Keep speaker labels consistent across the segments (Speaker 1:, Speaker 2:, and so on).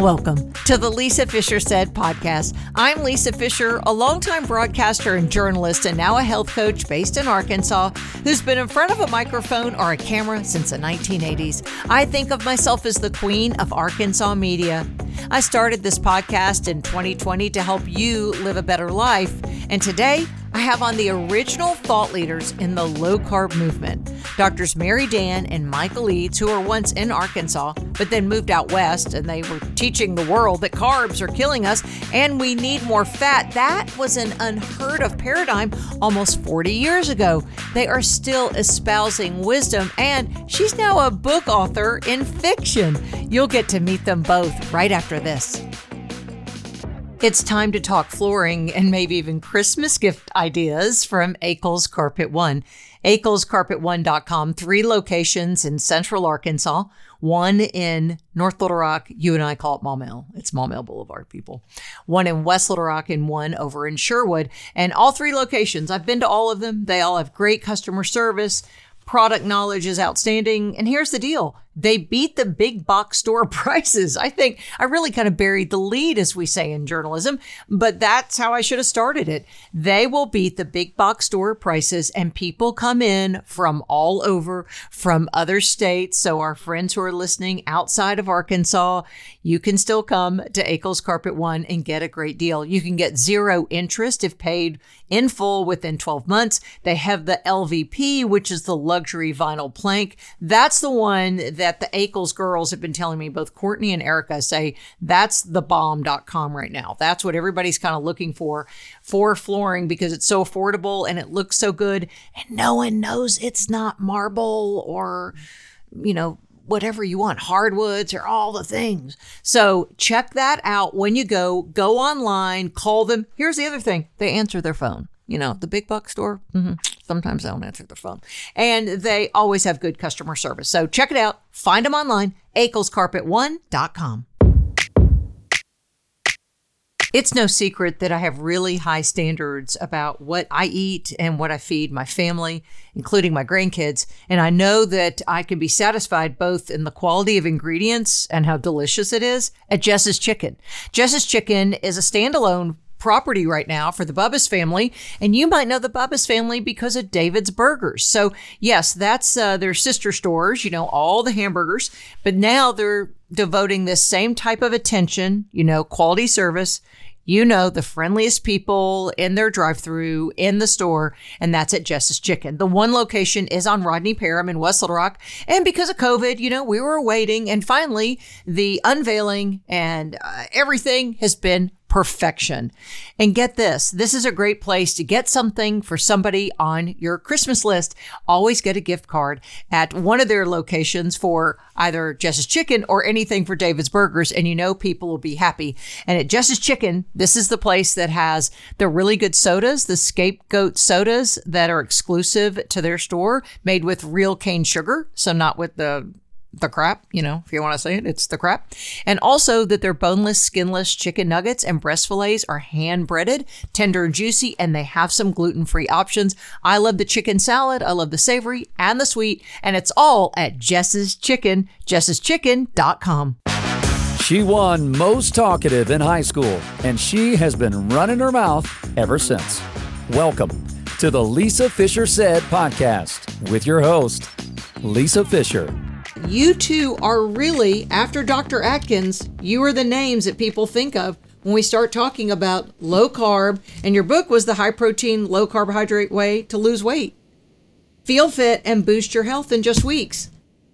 Speaker 1: Welcome to the Lisa Fischer Said podcast. I'm Lisa Fischer, a longtime broadcaster and journalist, and now a health coach based in Arkansas who's been in front of a microphone or a camera since the 1980s. I think of myself as the queen of Arkansas media. I started this podcast in 2020 to help you live a better life, and today I have on the original thought leaders in the low carb movement, Doctors Mary Dan and Michael Eades, who were once in Arkansas, but then moved out west and they were teaching the world that carbs are killing us and we need more fat. That was an unheard of paradigm almost 40 years ago. They are still espousing wisdom, and she's now a book author in fiction. You'll get to meet them both right after this. It's time to talk flooring and maybe even Christmas gift ideas from Akels Carpet One. AkelsCarpet1.com, three locations in central Arkansas, one in North Little Rock. You and I call it Maumelle. It's Maumelle Boulevard, people. One in West Little Rock and one over in Sherwood. And all three locations, I've been to all of them. They all have great customer service. Product knowledge is outstanding. And here's the deal they beat the big box store prices. I think I really kind of buried the lead, as we say in journalism, but that's how I should have started it. They will beat the big box store prices, and people come in from all over, from other states. So, our friends who are listening outside of Arkansas, you can still come to Akels Carpet One and get a great deal. You can get zero interest if paid in full within 12 months. They have the LVP, which is the luxury vinyl plank. That's the one that the Akels girls have been telling me, both Courtney and Erica say that's the bomb.com right now. That's what everybody's kind of looking for for flooring because it's so affordable and it looks so good. And no one knows it's not marble or, you know, whatever you want, hardwoods or all the things. So check that out when you go. Go online, call them. Here's the other thing they answer their phone you know, the big box store, mm-hmm. Sometimes they don't answer the phone. And they always have good customer service. So check it out. Find them online, akelscarpet1.com. It's no secret that I have really high standards about what I eat and what I feed my family, including my grandkids. And I know that I can be satisfied both in the quality of ingredients and how delicious it is at Jess's Chicken. Jess's Chicken is a standalone property right now for the Bubba's family. And you might know the Bubba's family because of David's Burgers. So, yes, that's uh, their sister stores, you know, all the hamburgers. But now they're devoting this same type of attention, you know, quality service. You know, the friendliest people in their drive through in the store, and that's at Jess's Chicken. The one location is on Rodney Parham in West Little Rock. And because of COVID, you know, we were waiting. And finally, the unveiling and uh, everything has been perfection. And get this this is a great place to get something for somebody on your Christmas list. Always get a gift card at one of their locations for either Jess's Chicken or anything for David's Burgers, and you know people will be happy. And at Jess's Chicken, this is the place that has the really good sodas, the scapegoat sodas that are exclusive to their store, made with real cane sugar, so not with the the crap, you know, if you want to say it, it's the crap. And also that their boneless, skinless chicken nuggets and breast fillets are hand breaded, tender and juicy, and they have some gluten free options. I love the chicken salad, I love the savory and the sweet, and it's all at Jess's Chicken, jesseschicken.com.
Speaker 2: She won most talkative in high school, and she has been running her mouth ever since. Welcome to the Lisa Fischer Said podcast with your host, Lisa Fischer
Speaker 1: you two are really, after Dr. Atkins, you are the names that people think of when we start talking about low carb. And your book was the high protein, low carbohydrate way to lose weight. Feel fit and boost your health in just weeks.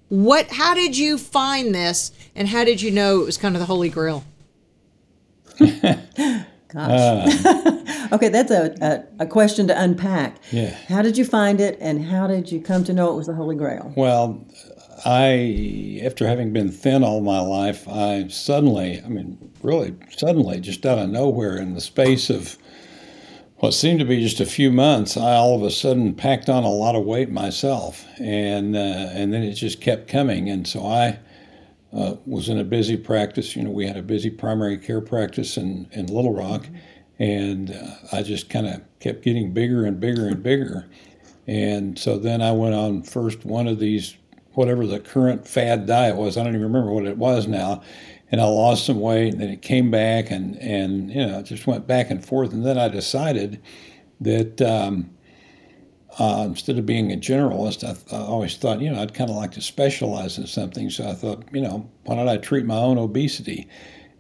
Speaker 1: What, how did you find this and how did you know it was kind of the holy grail?
Speaker 3: Gosh. Uh, okay, that's a, a, a, question to unpack.
Speaker 4: Yeah.
Speaker 3: How did you find it and how did you come to know it was the Holy Grail?
Speaker 4: Well, I, after having been thin all my life, I suddenly, I mean, really suddenly, just out of nowhere, in the space of what seemed to be just a few months, I all of a sudden packed on a lot of weight myself, and uh, and then it just kept coming, and so I uh, was in a busy practice. You know, we had a busy primary care practice in in Little Rock, and uh, I just kind of kept getting bigger and bigger and bigger, and so then I went on first one of these whatever the current fad diet was. I don't even remember what it was now. and I lost some weight, and then it came back, and and you know, it just went back and forth, and then I decided that. Um, uh, instead of being a generalist, I, I, always thought, you know, I'd kind of like to specialize in something. So I thought, you know, why don't I treat my own obesity?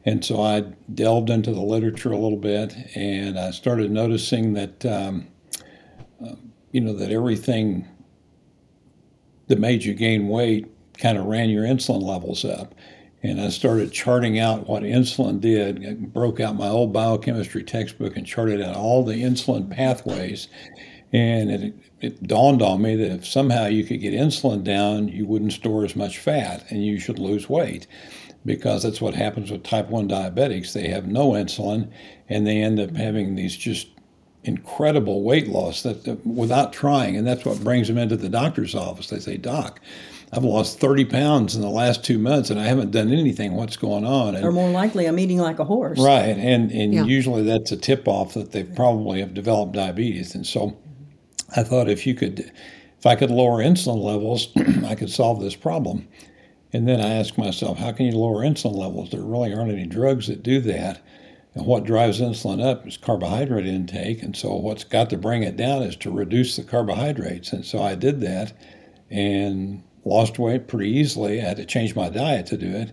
Speaker 4: And so I delved into the literature a little bit, and I started noticing that, um, uh, you know, that everything that made you gain weight kind of ran your insulin levels up. And I started charting out what insulin did. I broke out my old biochemistry textbook and charted out all the insulin pathways. And it, it dawned on me that if somehow you could get insulin down, you wouldn't store as much fat and you should lose weight because that's what happens with type 1 diabetics. They have no insulin and they end up having these just incredible weight loss that, that without trying. And that's what brings them into the doctor's office. They say, Doc, I've lost 30 pounds in the last two months and I haven't done anything. What's going on? And,
Speaker 3: or more likely, I'm eating like a horse.
Speaker 4: Right. And, and yeah. usually that's a tip off that they probably have developed diabetes. And so I thought if you could, if I could lower insulin levels, I could solve this problem. And then I asked myself, how can you lower insulin levels? There really aren't any drugs that do that. And what drives insulin up is carbohydrate intake. And so what's got to bring it down is to reduce the carbohydrates. And so I did that and lost weight pretty easily. I had to change my diet to do it,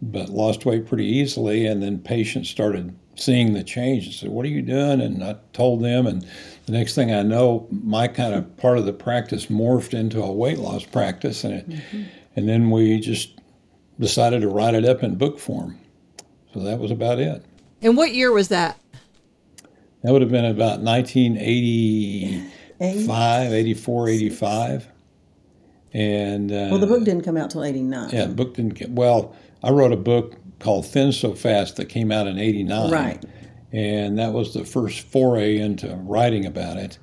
Speaker 4: but lost weight pretty easily. And then patients started seeing the change and said, What are you doing? And I told them, and the next thing I know, my kind of part of the practice morphed into a weight loss practice, and it, mm-hmm. and then we just decided to write it up in book form. So that was about it.
Speaker 1: And what year was that?
Speaker 4: That would have been about 1985, 84, 85. And uh,
Speaker 3: well, the book didn't come out till 89.
Speaker 4: Yeah, the book didn't get, well, I wrote a book called Thin So Fast that came out in 89.
Speaker 3: Right.
Speaker 4: And that was the first foray into writing about it.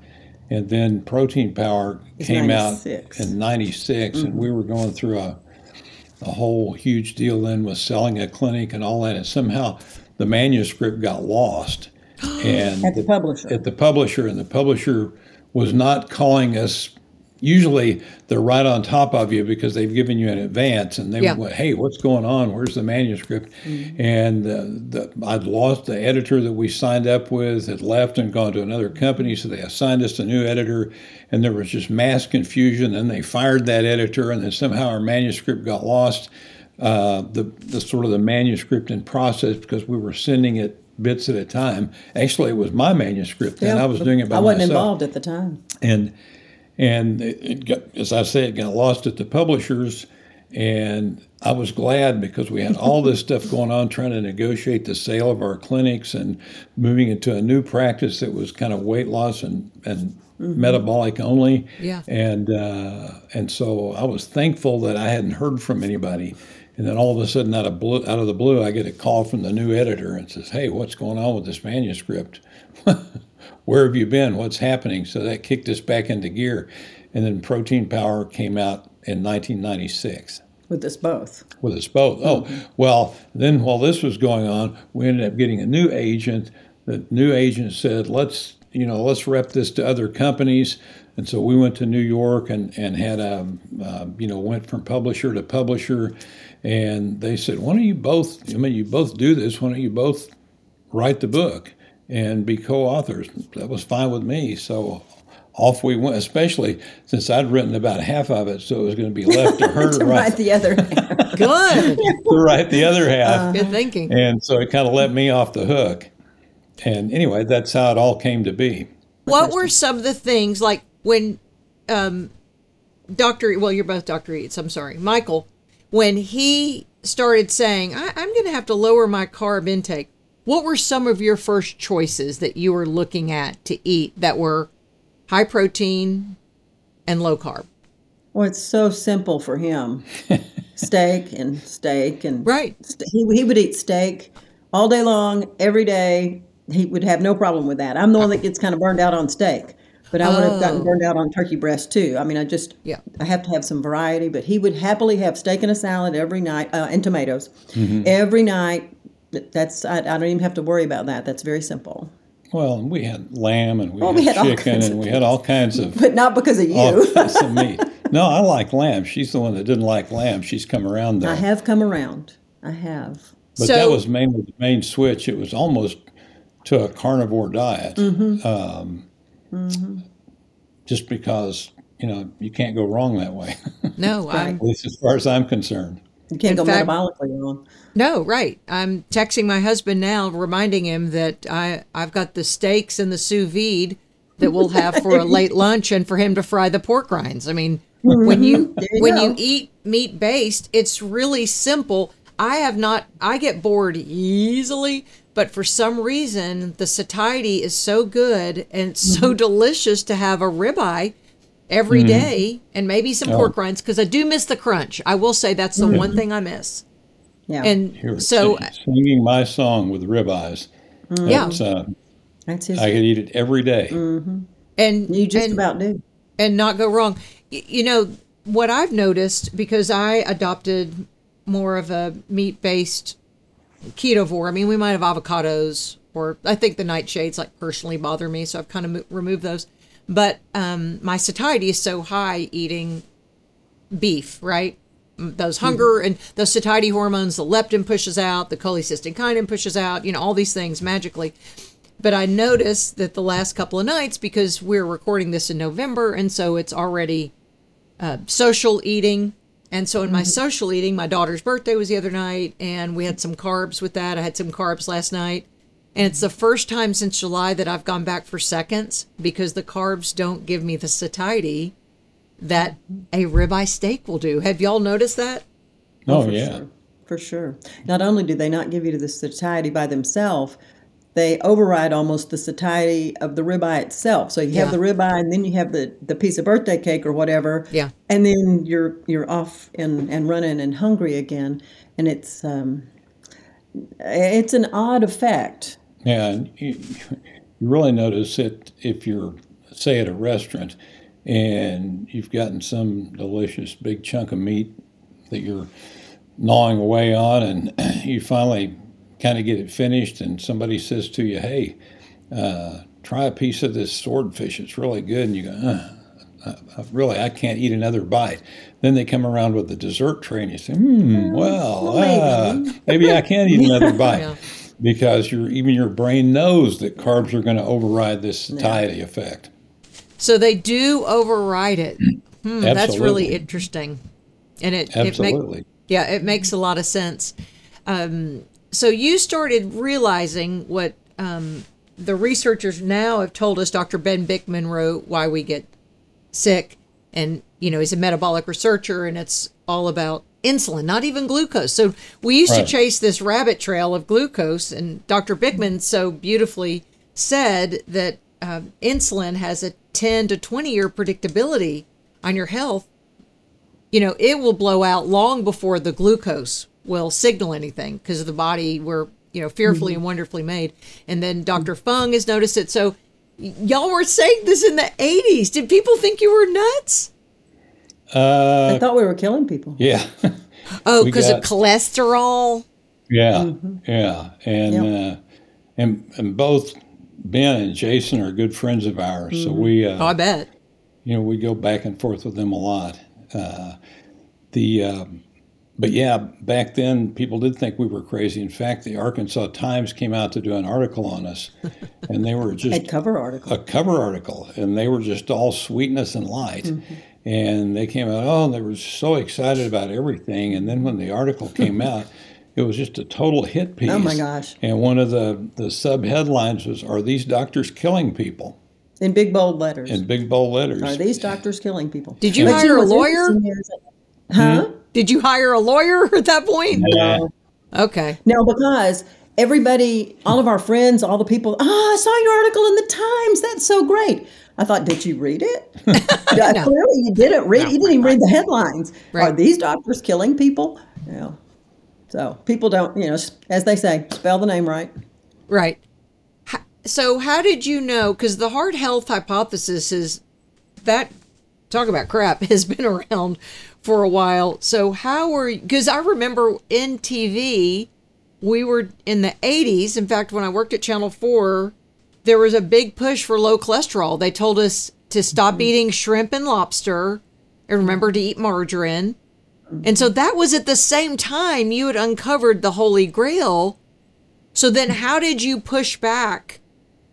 Speaker 4: And then Protein Power
Speaker 3: it's
Speaker 4: came
Speaker 3: 96.
Speaker 4: out in 96, mm-hmm. and we were going through a, a whole huge deal then with selling a clinic and all that. And somehow the manuscript got lost.
Speaker 3: and at the, the publisher.
Speaker 4: At the publisher, and the publisher was not calling us usually they're right on top of you because they've given you an advance and they yeah. went, hey, what's going on? Where's the manuscript? Mm-hmm. And uh, the, I'd lost the editor that we signed up with, had left and gone to another company, so they assigned us a new editor, and there was just mass confusion. Then they fired that editor, and then somehow our manuscript got lost. Uh, the, the sort of the manuscript in process because we were sending it bits at a time. Actually, it was my manuscript, and I was doing it by myself.
Speaker 3: I wasn't
Speaker 4: myself.
Speaker 3: involved at the time.
Speaker 4: And and it, it got, as I said, it got lost at the publishers. And I was glad because we had all this stuff going on, trying to negotiate the sale of our clinics and moving into a new practice that was kind of weight loss and, and mm-hmm. metabolic only.
Speaker 1: Yeah.
Speaker 4: And uh, and so I was thankful that I hadn't heard from anybody. And then all of a sudden, out of blue, out of the blue, I get a call from the new editor and says, "Hey, what's going on with this manuscript?" where have you been? What's happening? So that kicked us back into gear. And then Protein Power came out in 1996.
Speaker 3: With us both.
Speaker 4: With us both. Oh, mm-hmm. well, then while this was going on, we ended up getting a new agent. The new agent said, let's, you know, let's rep this to other companies. And so we went to New York and, and had a, uh, you know, went from publisher to publisher. And they said, why don't you both, I mean, you both do this, why don't you both write the book? and be co-authors. That was fine with me. So off we went, especially since I'd written about half of it, so it was going to be left to her
Speaker 3: to,
Speaker 4: to
Speaker 3: write, write the other half.
Speaker 1: Good.
Speaker 4: to write the other half. Uh,
Speaker 1: Good thinking.
Speaker 4: And so it kind of let me off the hook. And anyway, that's how it all came to be.
Speaker 1: What were some of the things like when um, Dr. Well, you're both Dr. Eades, I'm sorry. Michael, when he started saying, I- I'm going to have to lower my carb intake, what were some of your first choices that you were looking at to eat that were high protein and low carb?
Speaker 3: Well, it's so simple for him. steak and steak and
Speaker 1: right.
Speaker 3: St- he he would eat steak all day long, every day. He would have no problem with that. I'm the one that gets kind of burned out on steak, but I would have gotten oh. burned out on turkey breast too. I mean, I just
Speaker 1: yeah.
Speaker 3: I have to have some variety. But he would happily have steak and a salad every night uh, and tomatoes mm-hmm. every night that's I, I, don't even have to worry about that. That's very simple.
Speaker 4: Well, we had lamb and we, well, had, we had, chicken and we had all kinds of.
Speaker 3: But not because of you.
Speaker 4: of meat. No, I like lamb. She's the one that didn't like lamb. She's come around though.
Speaker 3: I have come around. I have.
Speaker 4: But
Speaker 1: So-
Speaker 4: that was mainly the main switch. It was almost to a carnivore diet. Um, Mm-hmm. Just because, you know, you can't go wrong that way,
Speaker 1: No, I'm
Speaker 4: at least as far as I'm concerned.
Speaker 3: You can't
Speaker 1: In
Speaker 3: go
Speaker 1: fact-
Speaker 3: metabolically wrong.
Speaker 1: No, right. I'm texting my husband now, reminding him that I I've got the steaks and the sous vide that we'll have for a late lunch, and for him to fry the pork rinds. I mean, mm-hmm. when you,
Speaker 3: you
Speaker 1: when
Speaker 3: go.
Speaker 1: you eat meat based, it's really simple. I have not. I get bored easily, but for some reason, the satiety is so good and it's so mm-hmm. delicious to have a ribeye every mm-hmm. day and maybe some
Speaker 4: Oh.
Speaker 1: pork rinds because I do miss the crunch. I will say that's the one mm-hmm. thing I miss.
Speaker 3: Yeah.
Speaker 1: And
Speaker 4: Here,
Speaker 1: so,
Speaker 4: singing my song with ribeyes. Mm.
Speaker 1: Yeah.
Speaker 4: That's, uh,
Speaker 3: That's his.
Speaker 4: I could eat it every day.
Speaker 1: and
Speaker 3: you just
Speaker 1: and,
Speaker 3: about do.
Speaker 1: and not go wrong. Y- You know what I've noticed because I adopted more of a meat-based ketovore. I mean, we might have avocados, or I think the nightshades like personally bother me, so I've kind of mo- removed those. But um, my satiety is so high eating beef, right? Mm, Those hunger and those satiety hormones, the leptin pushes out, the cholecystokinin pushes out, you know, all these things magically. But I noticed that the last couple of nights, because we're recording this in November, and so it's already uh, social eating. And so in my mm-hmm. social eating, my daughter's birthday was the other night, and we had some carbs with that. I had some carbs last night. And it's the mm-hmm. first time since July that I've gone back for seconds because the carbs don't give me the satiety that a ribeye steak will do. Have y'all noticed that?
Speaker 4: Oh,
Speaker 3: for
Speaker 4: yeah.
Speaker 3: sure. For sure. Not only do they not give you the satiety by themselves, they override almost the satiety of the ribeye itself. So you have
Speaker 1: Yeah.
Speaker 3: the ribeye, and then you have the, the piece of birthday cake or whatever.
Speaker 1: Yeah.
Speaker 3: And then you're you're off and, and running and hungry again, and it's um, it's an odd effect.
Speaker 4: Yeah, and you, you really notice it if you're, say, at a restaurant and you've gotten some delicious big chunk of meat that you're gnawing away on, and you finally kind of get it finished, and somebody says to you, "Hey, uh, try a piece of this swordfish; it's really good," and you go, uh, "Really, I can't eat another bite." Then they come around with the dessert tray, and you say, "Hmm, well,
Speaker 3: well,
Speaker 4: uh, maybe I can eat another bite."
Speaker 1: Yeah.
Speaker 4: because your even your brain knows that carbs are going to override this satiety effect.
Speaker 1: So they do override it. Hmm, that's really interesting. And it, it make,
Speaker 4: Absolutely.
Speaker 1: Yeah, it makes a lot of sense. Um, so you started realizing what um, the researchers now have told us. Dr. Ben Bikman wrote "Why We Get Sick," and you know he's a metabolic researcher, and it's all about insulin, not even glucose. So we used
Speaker 4: Right.
Speaker 1: to chase this rabbit trail of glucose, and Dr. Bikman so beautifully said that um, insulin has a 10 to 20 year predictability on your health you know, it will blow out long before the glucose will signal anything because of the body we're, you know, fearfully and wonderfully made. And then Dr. Fung has noticed it. So y- y'all were saying this in the 80s. Did people think you were nuts?
Speaker 3: I
Speaker 4: Uh,
Speaker 3: thought we were killing people.
Speaker 4: yeah,
Speaker 1: Oh, because of cholesterol?
Speaker 4: yeah, yeah, and
Speaker 3: Yep.
Speaker 4: uh, and and both Ben and Jason are good friends of ours, so we uh,
Speaker 1: Oh, I bet.
Speaker 4: you know we go back and forth with them a lot. Uh, the um, but yeah, back then people did think we were crazy. In fact, the Arkansas Times came out to do an article on us, and they were just
Speaker 3: Had cover article.
Speaker 4: a cover article, and they were just all sweetness and light. Mm-hmm. And they came out, oh, they were so excited about everything. And then when the article came out, it was just a total hit piece.
Speaker 3: Oh, my gosh.
Speaker 4: And one of the, the sub headlines was, Are these doctors killing people?
Speaker 3: In big bold letters.
Speaker 4: In big bold letters.
Speaker 3: Are these doctors killing people?
Speaker 1: Did you
Speaker 3: But
Speaker 1: hire
Speaker 3: know
Speaker 1: a lawyer?
Speaker 3: interesting is- Huh? Hmm?
Speaker 1: Did you hire a lawyer at that point?
Speaker 4: Yeah.
Speaker 1: Okay.
Speaker 3: No, because everybody, all of our friends, all the people, ah, I saw your article in the Times. That's so great. I thought, did you read it? Yeah, Clearly, you didn't read. you didn't even read the headlines.
Speaker 1: Right.
Speaker 3: Are these doctors killing people? Yeah. So people don't, you know, as they say, spell the name right.
Speaker 1: Right. So, how did you know? Because the heart health hypothesis is that talk about crap has been around for a while. So, how were because I remember in TV, we were in the 80s. In fact, when I worked at Channel 4, there was a big push for low cholesterol. They told us to stop mm-hmm. eating shrimp and lobster and remember to eat margarine And so that was at the same time you had uncovered the Holy Grail. So then how did you push back?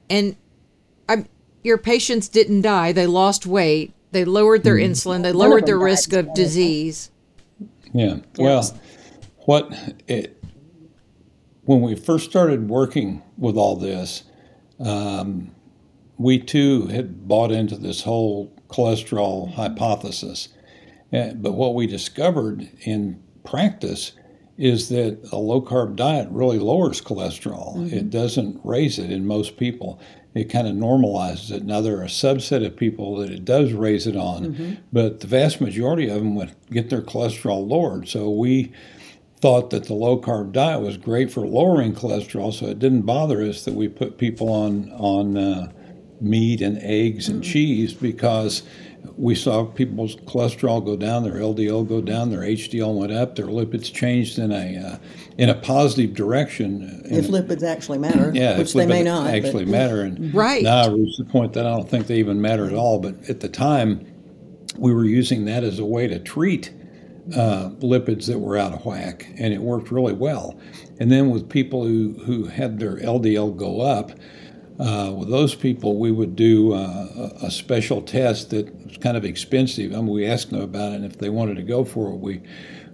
Speaker 1: And I'm, your patients didn't die, they lost weight, they lowered their insulin, they lowered their risk of disease.
Speaker 4: Yeah. Well, what it, when we first started working with all this, um, we too had bought into this whole cholesterol hypothesis. Uh, but what we discovered in practice is that a low carb diet really lowers cholesterol. It doesn't raise it in most people. It kind of normalizes it. Now, there are a subset of people that it does raise it on, but the vast majority of them would get their cholesterol lowered. So we thought that the low carb diet was great for lowering cholesterol, so it didn't bother us that we put people on on uh, meat and eggs and cheese because we saw people's cholesterol go down, their LDL go down, their HDL went up, their lipids changed in a uh, in a positive direction.
Speaker 3: If lipids actually matter,
Speaker 4: yeah,
Speaker 3: which they may
Speaker 4: lipids
Speaker 3: not. but-
Speaker 4: actually matter. And
Speaker 1: Right.
Speaker 4: now I reached the point that I don't think they even matter at all. But at the time, we were using that as a way to treat uh, lipids that were out of whack, and it worked really well. And then with people who, who had their LDL go up, uh, with those people, we would do uh, a a special test that was kind of expensive. I mean, we asked them about it, and if they wanted to go for it, we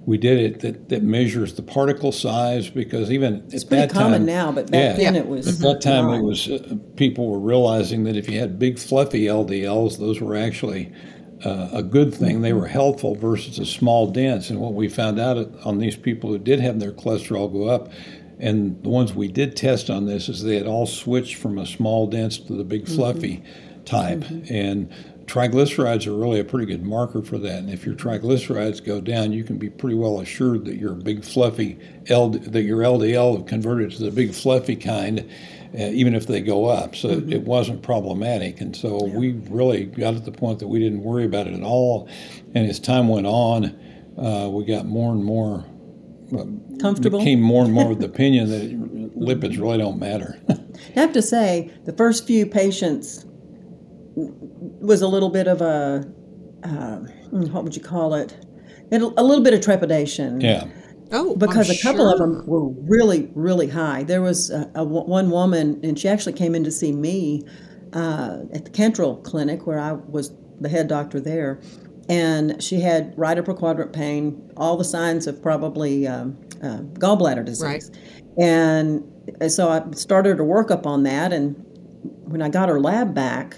Speaker 4: we did it that, that measures the particle size because even
Speaker 3: It's
Speaker 4: at
Speaker 3: pretty
Speaker 4: that
Speaker 3: common
Speaker 4: time,
Speaker 3: now, but back then it was.
Speaker 4: at that time, it was uh, people were realizing that if you had big fluffy LDLs, those were actually uh, a good thing. They were helpful versus a small dense. And what we found out on these people who did have their cholesterol go up, and the ones we did test on this, is they had all switched from a small dense to the big fluffy type. And triglycerides are really a pretty good marker for that. And if your triglycerides go down, you can be pretty well assured that your big fluffy LD, that your LDL have converted to the big fluffy kind, uh, even if they go up. So it wasn't problematic. And so we really got to the point that we didn't worry about it at all. And as time went on, uh, we got more and more
Speaker 3: comfortable.
Speaker 4: became more and more with the opinion that lipids really don't matter.
Speaker 3: I have to say, the first few patients was a little bit of a, uh, what would you call it? It- A little bit of trepidation.
Speaker 4: yeah.
Speaker 1: Oh,
Speaker 3: because
Speaker 1: I'm
Speaker 3: a couple of them were really, really high. There was a, a one woman, and she actually came in to see me uh, at the Cantrell Clinic, where I was the head doctor there, and she had right upper quadrant pain, all the signs of probably um, uh, gallbladder disease,
Speaker 1: Right.
Speaker 3: and so I started to work up on that. And when I got her lab back,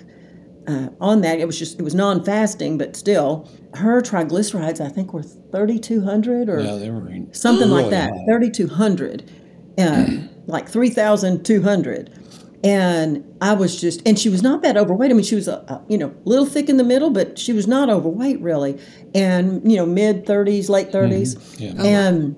Speaker 3: uh, on that. It was just it was non-fasting, but still, her triglycerides I think were 3,200 or
Speaker 4: Yeah, they were
Speaker 3: something like that, 3,200, um, like 3,200. And I was just, and she was not that overweight. I mean, she was, a, a, you know, a little thick in the middle, but she was not overweight really. And, you know, mid 30s, late 30s.
Speaker 4: Mm-hmm. Yeah.
Speaker 3: And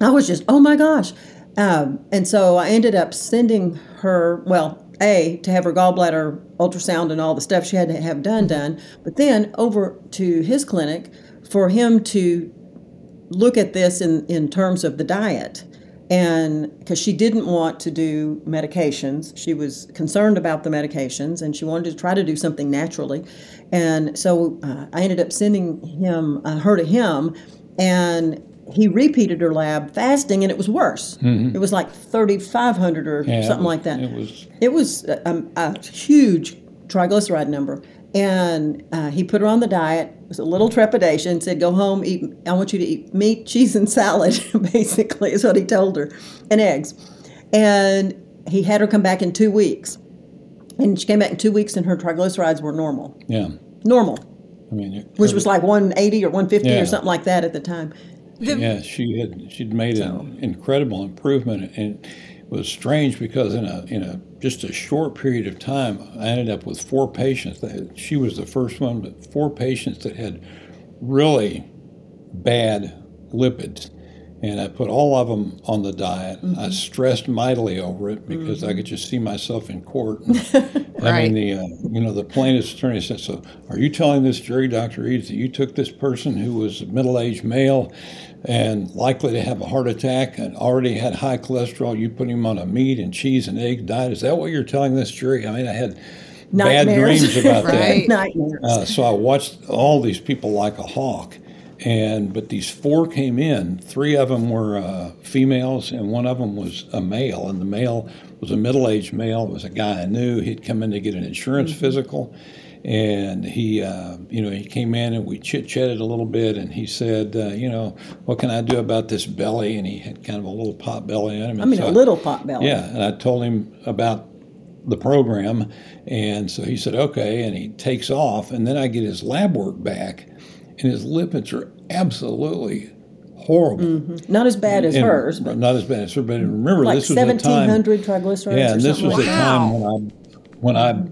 Speaker 3: I was just, oh my gosh. Um, and so I ended up sending her, well, A, to have her gallbladder ultrasound and all the stuff she had to have done done, but then over to his clinic for him to look at this in, in terms of the diet. And because she didn't want to do medications, she was concerned about the medications and she wanted to try to do something naturally. And so uh, I ended up sending him, uh, her to him, and he repeated her lab fasting and it was worse. It was like 3,500 or
Speaker 4: Mm-hmm. Yeah,
Speaker 3: something
Speaker 4: was-
Speaker 3: like that.
Speaker 4: It was
Speaker 3: It was a, a, huge triglyceride number. And uh, he put her on the diet. It was a little trepidation. Said, "Go home, eat. I want you to eat meat, cheese, and salad." Basically, is what he told her, and eggs. And he had her come back in two weeks. And she came back in two weeks, and her triglycerides were normal.
Speaker 4: yeah.
Speaker 3: Normal,
Speaker 4: I mean, it,
Speaker 3: which was like 180 or 150
Speaker 4: Yeah.
Speaker 3: or something like that at the time.
Speaker 4: Yeah, she had she'd made an incredible improvement, and it was strange because in a in a just a short period of time, I ended up with four patients. That she was the first one, but four patients that had really bad lipids. And I put all of them on the diet. I stressed mightily over it because I could just see myself in court. I
Speaker 1: Right.
Speaker 4: mean, the uh, you know the plaintiff's attorney said, "So, are you telling this jury, Dr. Eades, that you took this person who was a middle-aged male and likely to have a heart attack and already had high cholesterol? You put him on a meat and cheese and egg diet. Is that what you're telling this jury?" I mean, I had bad
Speaker 3: Nightmares.
Speaker 4: dreams about
Speaker 1: Right.
Speaker 3: Nightmares.
Speaker 4: that. Uh, so I watched all these people like a hawk. And but these four came in. Three of them were uh, females, and one of them was a male. And the male was a middle-aged male. It was a guy I knew. He'd come in to get an insurance
Speaker 3: Mm-hmm.
Speaker 4: physical, and he, uh, you know, he came in and we chit-chatted a little bit. And he said, uh, you know, what can I do about this belly? And he had kind of a little pot belly on him.
Speaker 3: I mean,
Speaker 4: so
Speaker 3: a little pot belly.
Speaker 4: yeah, and I told him about the program, and so he said okay, and he takes off, and then I get his lab work back, and his lipids are absolutely horrible. Mm-hmm.
Speaker 3: Not as bad as
Speaker 4: And-
Speaker 3: hers, but
Speaker 4: not as bad as her. But remember,
Speaker 3: like
Speaker 4: this was a time.
Speaker 3: 1700 triglycerides
Speaker 4: Yeah,
Speaker 3: or
Speaker 4: and this was
Speaker 3: like
Speaker 4: a
Speaker 3: that.
Speaker 4: time when I when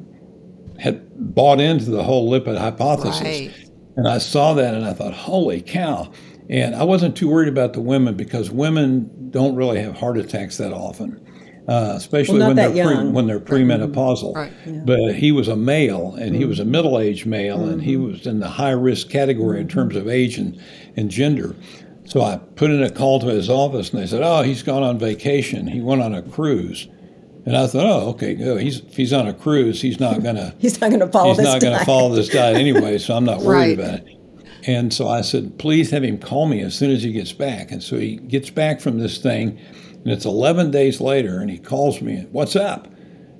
Speaker 4: I had bought into the whole lipid hypothesis,
Speaker 1: Right.
Speaker 4: and I saw that, and I thought, holy cow! And I wasn't too worried about the women because women don't really have heart attacks that often. Uh, especially
Speaker 3: Well,
Speaker 4: when they're pre, when they're premenopausal.
Speaker 1: Right.
Speaker 4: But he was a male, and he was
Speaker 3: Mm-hmm.
Speaker 4: a middle-aged male, and he was in the high-risk category in terms of age and, and gender. So I put in a call to his office, and they said, "Oh, he's gone on vacation. He went on a cruise." And I thought, "Oh, okay, good. He's if he's on a cruise, he's not gonna
Speaker 3: He's not going to follow
Speaker 4: he's
Speaker 3: this
Speaker 4: not going to follow this diet anyway, so I'm not
Speaker 1: Right.
Speaker 4: worried about it." And so I said, "Please have him call me as soon as he gets back." And so he gets back from this thing, and it's 11 days later, and he calls me, "What's up?"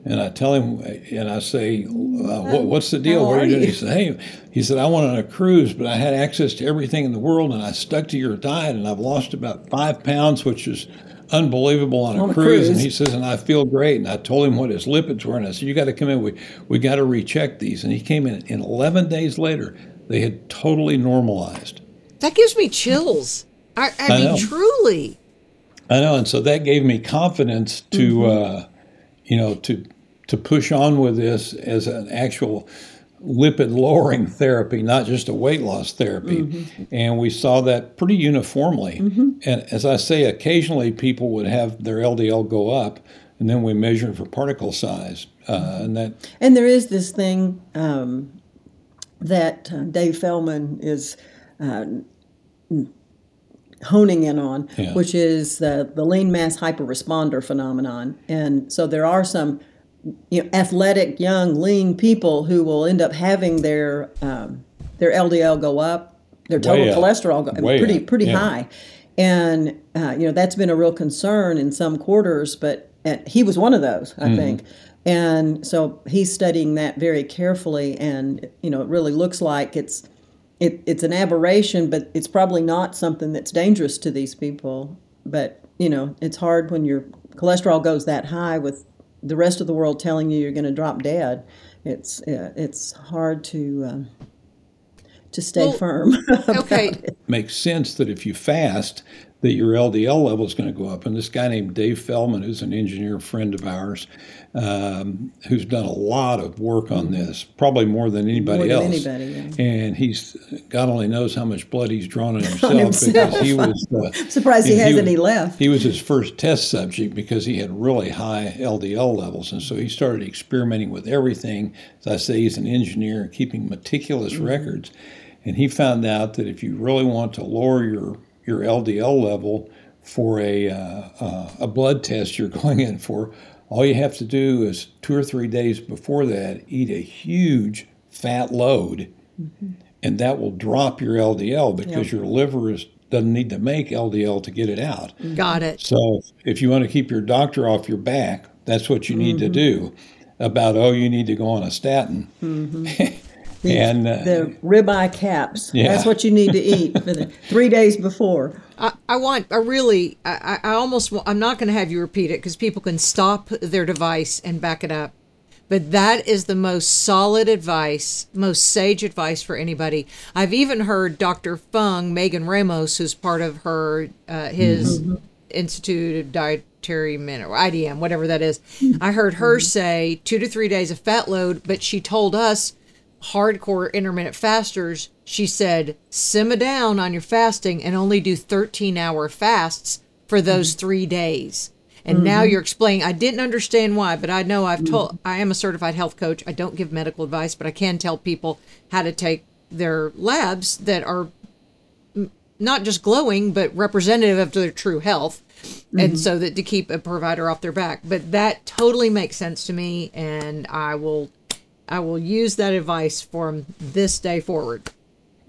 Speaker 4: And I tell him, and I say, uh, what, "What's the deal? What are you doing?" He said, "Hey," he said, "I went on a cruise, but I had access to everything in the world, and I stuck to your diet, and I've lost about five pounds, which is unbelievable on a,
Speaker 3: On a
Speaker 4: cruise." And he says, "And I feel great." And I told him what his lipids were, and I said, "You got to come in. We we got to recheck these." And he came in, and 11 days later, they had totally normalized.
Speaker 1: That gives me chills. I, I,
Speaker 4: I
Speaker 1: mean,
Speaker 4: know.
Speaker 1: truly.
Speaker 4: I know, and so that gave me confidence to,
Speaker 3: Mm-hmm.
Speaker 4: uh, you know, to to push on with this as an actual lipid lowering therapy, not just a weight loss therapy.
Speaker 3: Mm-hmm.
Speaker 4: And we saw that pretty uniformly. And as I say, occasionally people would have their LDL go up, and then we measured for particle size, uh, and that
Speaker 3: And there is this thing um, that uh, Dave Feldman is uh, honing in on,
Speaker 4: Yeah.
Speaker 3: which is the, the lean mass hyperresponder phenomenon. And so there are some you know, athletic, young, lean people who will end up having their um, their LDL go up, their total
Speaker 4: Way
Speaker 3: cholesterol go pretty
Speaker 4: up,
Speaker 3: pretty
Speaker 4: yeah.
Speaker 3: high, and uh, you know that's been a real concern in some quarters. But and he was one of those, I think. And so he's studying that very carefully, and you know it really looks like it's it, it's an aberration, but it's probably not something that's dangerous to these people. But you know it's hard when your cholesterol goes that high with the rest of the world telling you you're going to drop dead. It's uh, it's hard to um, to stay
Speaker 1: Well,
Speaker 3: firm.
Speaker 1: Okay.
Speaker 3: it.
Speaker 4: makes sense that if you fast, that your LDL level is going to go up. And this guy named Dave Feldman, who's an engineer friend of ours, um, who's done a lot of work on this, probably more than anybody
Speaker 3: Mm-hmm. More than
Speaker 4: else.
Speaker 3: anybody, yeah.
Speaker 4: And he's God only knows how much blood he's drawn on himself,
Speaker 3: himself.
Speaker 4: because he was. Uh,
Speaker 3: Surprised he has
Speaker 4: was-
Speaker 3: any left.
Speaker 4: He was his first test subject because he had really high LDL levels, and so he started experimenting with everything. As I say, he's an engineer, keeping meticulous
Speaker 3: Mm-hmm.
Speaker 4: records, and he found out that if you really want to lower your your LDL level for a uh, uh, a blood test you're going in for, all you have to do is two or three days before that eat a huge fat load, and that will drop your LDL because your liver is doesn't need to make LDL to get it out.
Speaker 1: Got it.
Speaker 4: So if you want to keep your doctor off your back, that's what you need to do. About oh, you need to go on a statin. and uh,
Speaker 3: The ribeye caps.
Speaker 4: Yeah.
Speaker 3: That's what you need to eat for the three days before.
Speaker 1: I, I want, I really, I, I I almost, wa- I'm not going to have you repeat it because people can stop their device and back it up. But that is the most solid advice, most sage advice for anybody. I've even heard Dr. Fung, Megan Ramos, who's part of her, uh, his Institute of Dietary Men or IDM, whatever that is. I heard her say two to three days of fat load, but she told us hardcore intermittent fasters, she said, simmer down on your fasting and only do 13 hour fasts for those mm-hmm. three days. And now mm-hmm. you're explaining, I didn't understand why, but I know I've told, I am a certified health coach. I don't give medical advice, but I can tell people how to take their labs that are not just glowing, but representative of their true health. And mm-hmm. so that to keep a provider off their back. But that totally makes sense to me. And I will I will use that advice from this day forward.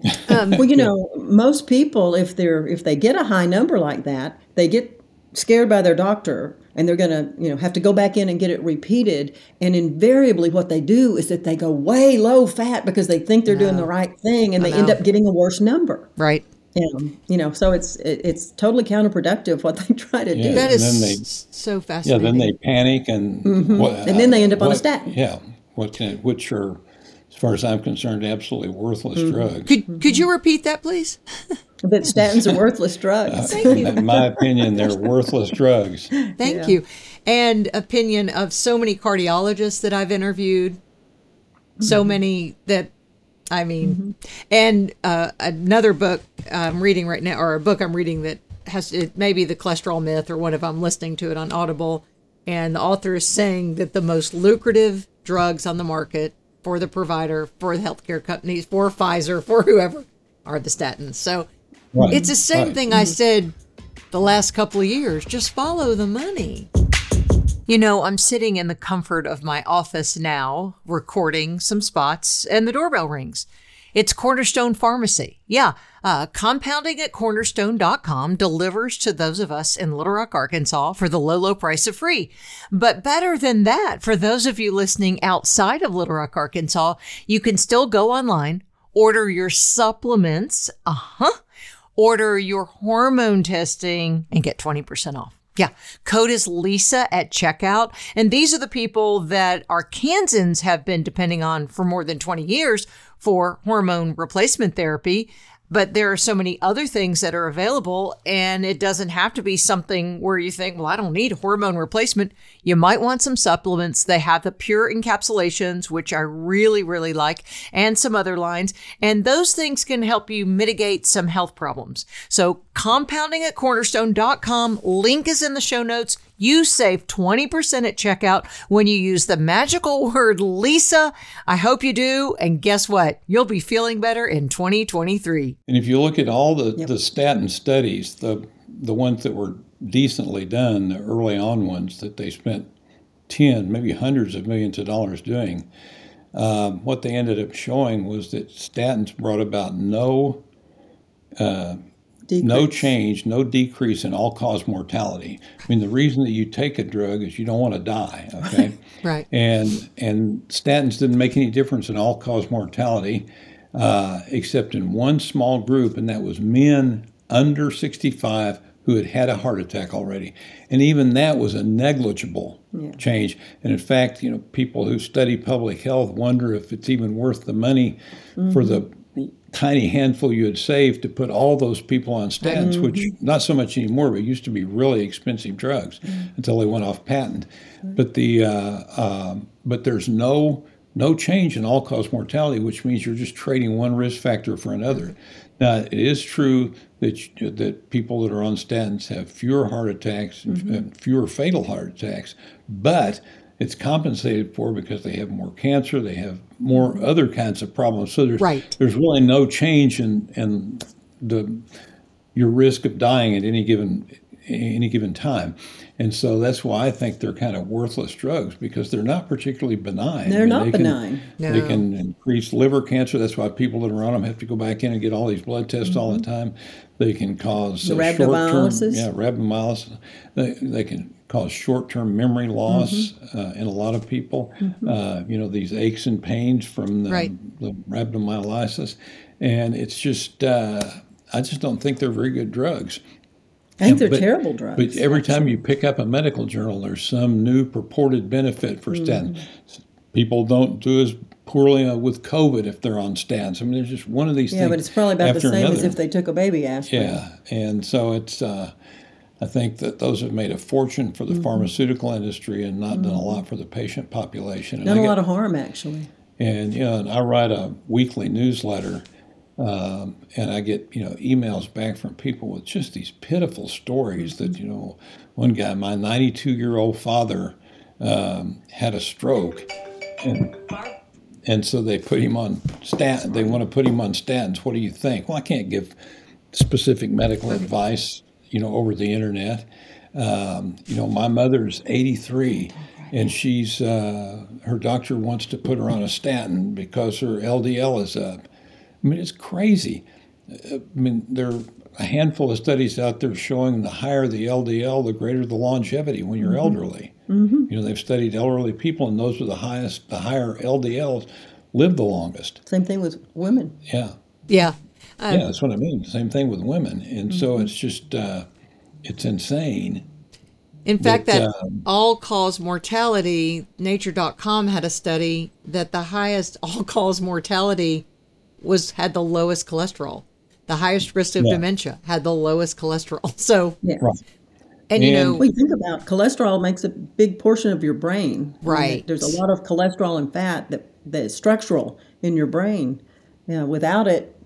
Speaker 3: well, you know, most people, if they're if they get a high number like that, they get scared by their doctor and they're going to you know have to go back in and get it repeated and invariably what they do is that they go way low fat because they think they're doing the right thing and they end up getting a worse number
Speaker 1: Right.
Speaker 3: and you know so it's it, it's totally counterproductive what they try to
Speaker 4: Yeah.
Speaker 3: do
Speaker 1: that is
Speaker 4: And
Speaker 1: is
Speaker 4: then they-
Speaker 1: s- so
Speaker 4: Yeah, then they panic and
Speaker 3: Mm-hmm. And then they end up on a
Speaker 4: what-
Speaker 3: statin.
Speaker 4: Yeah, what can, which are, as far as I'm concerned, absolutely worthless
Speaker 3: Mm-hmm.
Speaker 4: drugs.
Speaker 1: could could you repeat that, please?
Speaker 3: that statins are worthless drugs
Speaker 4: In my opinion, they're worthless drugs.
Speaker 1: Thank
Speaker 3: Yeah.
Speaker 1: you. And opinion of so many cardiologists that I've interviewed, so many that, I mean, and uh, another book I'm reading right now, or a book I'm reading that has it may be the cholesterol myth or one of I'm listening to it on Audible, and the author is saying that the most lucrative drugs on the market for the provider, for the healthcare companies, for Pfizer, for whoever, are the statins. So
Speaker 4: Right,
Speaker 1: it's the same
Speaker 4: right.
Speaker 1: thing I said the last couple of years. Just follow the money. You know, I'm sitting in the comfort of my office now, recording some spots, and the doorbell rings. It's Cornerstone Pharmacy. Yeah, uh, compounding at cornerstone.com delivers to those of us in Little Rock, Arkansas for the low, low price of free. But better than that, for those of you listening outside of Little Rock, Arkansas, you can still go online, order your supplements, uh huh, order your hormone testing, and get 20% off. Yeah. Code is Lisa at checkout. And these are the people that Arkansans have been depending on for more than 20 years for hormone replacement therapy. But there are so many other things that are available, and it doesn't have to be something where you think, well, I don't need hormone replacement. You might want some supplements. They have the pure encapsulations, which I really, really like, and some other lines. And those things can help you mitigate some health problems. So, compounding at cornerstone.com, link is in the show notes. You save 20% at checkout when you use the magical word Lisa. I hope you do. And guess what? You'll be feeling better in 2023.
Speaker 4: And if you look at all the, the statin studies, the the ones that were decently done, the early on ones that they spent 10, maybe hundreds of millions of dollars doing, um, what they ended up showing was that statins brought about no no
Speaker 3: Decrease.
Speaker 4: change, no decrease in all cause mortality. I mean, the reason that you take a drug is you don't want to die, okay?
Speaker 1: Right.
Speaker 4: and and statins didn't make any difference in all cause mortality, uh, except in one small group, and that was men under 65 who had had a heart attack already, and even that was a negligible change. And in fact, you know, people who study public health wonder if it's even worth the money for the tiny handful you had saved to put all those people on statins, which not so much anymore, but used to be really expensive drugs until they went off patent. But the uh, um, but there's no no change in all cause mortality, which means you're just trading one risk factor for another. Now it is true that you- that people that are on statins have fewer heart attacks and and fewer fatal heart attacks, but it's compensated for because they have more cancer, they have more other kinds of problems. So there's
Speaker 1: Right.
Speaker 4: there's really no change in in the your risk of dying at any given any given time. And so that's why I think they're kind of worthless drugs because they're not particularly benign.
Speaker 3: They're not
Speaker 4: they can-
Speaker 3: benign.
Speaker 4: They can increase liver cancer. That's why people that are on them have to go back in and get all these blood tests all the time. They can cause
Speaker 3: Mm-hmm. The
Speaker 4: uh, short-term,
Speaker 3: rhabdomyolysis?
Speaker 4: yeah, rhabdomyolysis. They, they can cause short-term memory loss
Speaker 3: Mm-hmm.
Speaker 4: uh, in a lot of people. Uh, you know, these aches and pains from the,
Speaker 1: Right.
Speaker 4: the rhabdomyolysis, and it's just uh, I just don't think they're very good drugs.
Speaker 3: I think they're
Speaker 4: But-
Speaker 3: terrible drugs.
Speaker 4: But every time you pick up a medical journal, there's some new purported benefit for statins. People don't do as poorly uh, with COVID if they're on statins. I mean, there's just one of these
Speaker 3: yeah,
Speaker 4: things.
Speaker 3: Yeah, but it's probably about the same as if they took a baby aspirin.
Speaker 4: Yeah, and so it's. Uh, I think that those have made a fortune for the
Speaker 3: Mm-hmm.
Speaker 4: pharmaceutical industry and not done a lot for the patient population. And
Speaker 3: Done a lot of harm, actually.
Speaker 4: and you know, and I write a weekly newsletter, um, and I get you know emails back from people with just these pitiful stories that you know, one guy, my 92 year old father, um, had a stroke, and and so they put him on stat. They want to put him on statins. What do you think? Well, I can't give specific medical advice, you know, over the internet. Um, you know, my mother's 83, and she's uh, her doctor wants to put her on a statin because her LDL is up. I mean, it's crazy. I mean, there are a handful of studies out there showing the higher the LDL, the greater the longevity when you're elderly. You know, they've studied elderly people, and those with the highest, the higher LDLs live the longest.
Speaker 3: Same thing with women.
Speaker 4: Yeah.
Speaker 1: Yeah. Uh,
Speaker 4: Yeah, that's what I mean. Same thing with women, and so it's just uh, it's insane.
Speaker 1: In fact,
Speaker 4: That,
Speaker 1: that
Speaker 4: um,
Speaker 1: all cause mortality, nature.com had a study that the highest all cause mortality was had the lowest cholesterol. The highest risk of
Speaker 4: Yeah.
Speaker 1: dementia had the lowest cholesterol. So,
Speaker 3: Yeah.
Speaker 4: Right.
Speaker 1: and you
Speaker 4: And-
Speaker 1: know,
Speaker 3: We think about cholesterol makes a big portion of your brain.
Speaker 1: Right.
Speaker 3: There's a lot of cholesterol and fat that, that is structural in your brain. Yeah, without it,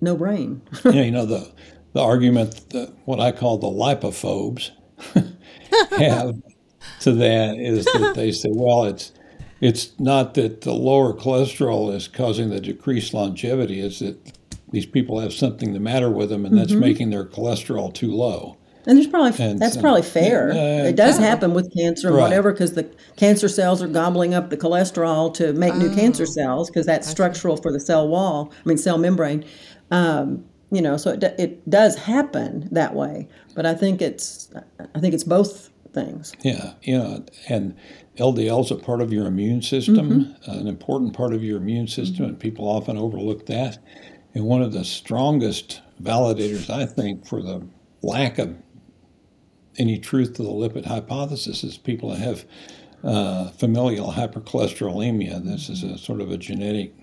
Speaker 3: no brain.
Speaker 4: yeah, you know the the argument that what I call the lipophobes have to that is that they say, well, it's it's not that the lower cholesterol is causing the decreased longevity; it's that these people have something the matter with them, and that's making their cholesterol too low.
Speaker 3: And there's probably
Speaker 4: And
Speaker 3: that's
Speaker 4: so-
Speaker 3: probably fair.
Speaker 4: Uh,
Speaker 3: it does happen with cancer and
Speaker 4: Right.
Speaker 3: whatever because the cancer cells are gobbling up the cholesterol to make new cancer cells because that's structural for the cell wall. I mean cell membrane. Um, you know, so it, it does happen that way. But I think it's I think it's both things.
Speaker 4: Yeah, know, and LDL is a part of your immune system, an important part of your immune system, and people often overlook that. And one of the strongest validators, I think, for the lack of any truth to the lipid hypothesis is people that have uh, familial hypercholesterolemia. This is a sort of a genetic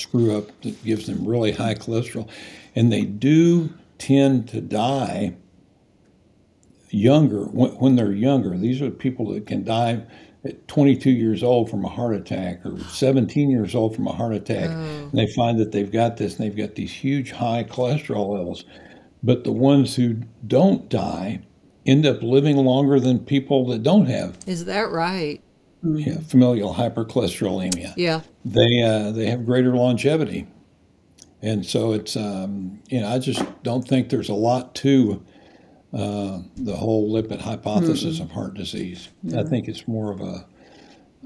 Speaker 4: screw up that gives them really high cholesterol, and they do tend to die younger when, when they're younger. These are people that can die at 22 years old from a heart attack or 17 years old from a heart attack. Oh. And they find that they've got this and they've got these huge high cholesterol levels. But the ones who don't die end up living longer than people that don't have
Speaker 1: is that right?
Speaker 4: Yeah, familial hypercholesterolemia
Speaker 1: Yeah.
Speaker 4: they uh, they have greater longevity, and so it's um, you know I just don't think there's a lot to uh, the whole lipid hypothesis of heart disease. I think it's more of a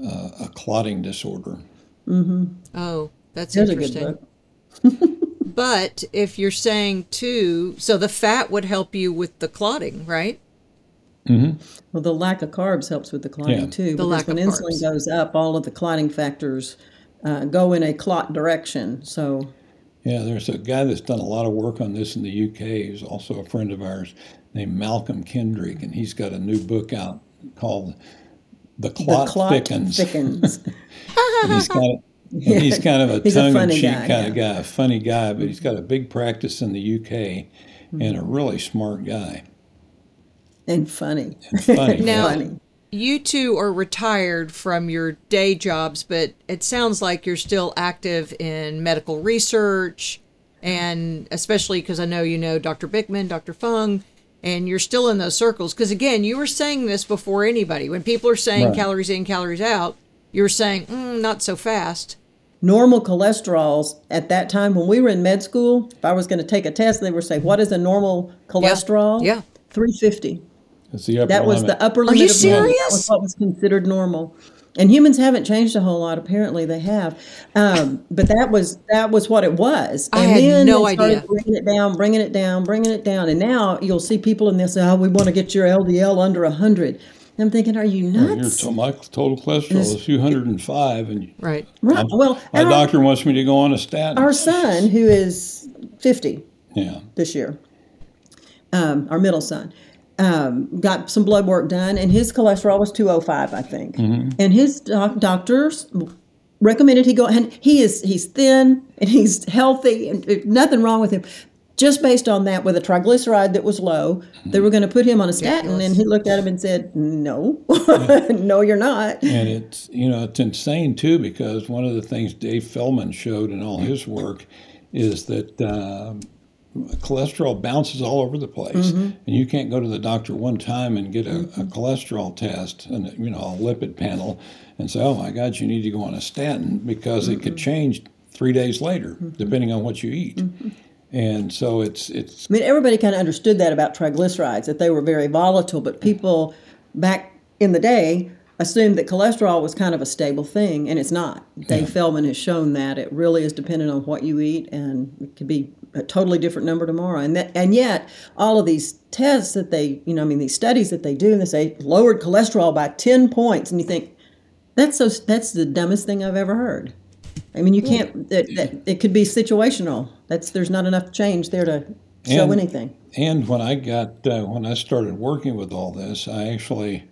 Speaker 4: uh, a clotting disorder.
Speaker 1: Oh, that's
Speaker 3: There's a good
Speaker 1: interesting. But if you're saying too, so the fat would help you with the clotting, right? Mm-hmm.
Speaker 3: Well, the lack of carbs helps with the clotting
Speaker 4: Yeah.
Speaker 3: too.
Speaker 1: The
Speaker 3: because
Speaker 1: lack
Speaker 3: when
Speaker 1: of
Speaker 3: insulin
Speaker 1: carbs.
Speaker 3: goes up, all of the clotting factors uh, go in a clot direction. So
Speaker 4: Yeah, there's a guy that's done a lot of work on this in the UK. He's also a friend of ours named Malcolm Kendrick, and he's got a new book out called "The Clot,
Speaker 3: the clot
Speaker 4: Thickens."
Speaker 3: thickens.
Speaker 4: And he's kind of and he's kind of a tongue-in-cheek
Speaker 3: guy,
Speaker 4: kind of guy, a funny guy, but he's mm-hmm. got a big practice in the UK and a mm-hmm. really smart guy.
Speaker 3: And funny.
Speaker 4: And funny.
Speaker 1: Now-
Speaker 3: funny.
Speaker 1: You two are retired from your day jobs, but it sounds like you're still active in medical research, and especially because I know you know Dr. Bikman, Dr. Fung, and you're still in those circles. Because again, you were saying this before anybody. When people are saying
Speaker 4: Right.
Speaker 1: calories in, calories out, you're saying mm, not so fast.
Speaker 3: Normal cholesterols at that time when we were in med school, if I was going to take a test, they would say, "What is a normal cholesterol?"
Speaker 1: Yeah.
Speaker 3: 350.
Speaker 4: It's the upper
Speaker 3: That was
Speaker 4: limit.
Speaker 3: the upper limit Are
Speaker 1: you
Speaker 3: of. That
Speaker 1: serious?
Speaker 3: was what was considered normal. And humans haven't changed a whole lot. Apparently, they have. Um, but that was that was what it was.
Speaker 1: I
Speaker 3: and
Speaker 1: had
Speaker 3: then
Speaker 1: no
Speaker 3: they
Speaker 1: idea.
Speaker 3: Bringing it down, bringing it down, bringing it down. And now you'll see people in this. Oh, we want to get your LDL under hundred. I'm thinking, are you
Speaker 4: Your
Speaker 3: nuts?
Speaker 4: to- my total cholesterol is 205, and
Speaker 1: Right.
Speaker 3: Right.
Speaker 4: I'm-
Speaker 3: Well,
Speaker 4: my
Speaker 3: our,
Speaker 4: doctor wants me to go on a statin.
Speaker 3: our son, who is 50,
Speaker 4: yeah,
Speaker 3: this year, um, our middle son, um, got some blood work done, and his cholesterol was 205, I think. And his doc- doctors recommended he go, and he is he's thin and he's healthy, and uh, nothing wrong with him. Just based on that, with a triglyceride that was low, they were going to put him on a statin, and he looked at him and said, "No, no, you're not."
Speaker 4: and it's you know it's insane too because one of the things Dave Feldman showed in all his work is that um, cholesterol bounces all over the place,
Speaker 3: Mm-hmm.
Speaker 4: and you can't go to the doctor one time and get a, a cholesterol test and you know a lipid panel and say, "Oh my God, you need to go on a statin," because it
Speaker 3: Mm-hmm.
Speaker 4: could change three days later depending on what you eat.
Speaker 3: Mm-hmm.
Speaker 4: And so it's it's
Speaker 3: I mean, everybody kind of understood that about triglycerides, that they were very volatile, but people back in the day assumed that cholesterol was kind of a stable thing, and it's not. Dave
Speaker 4: Yeah.
Speaker 3: Feldman has shown that it really is dependent on what you eat, and it could be a totally different number tomorrow. And that, and yet, all of these tests that they, you know, I mean, these studies that they do, and they say lowered cholesterol by ten points, and you think that's so that's the dumbest thing I've ever heard. I mean, you can't. That, that, it could be situational. That's there's not enough change there to show
Speaker 4: And-
Speaker 3: anything.
Speaker 4: And when I got uh, when I started working with all this, I actually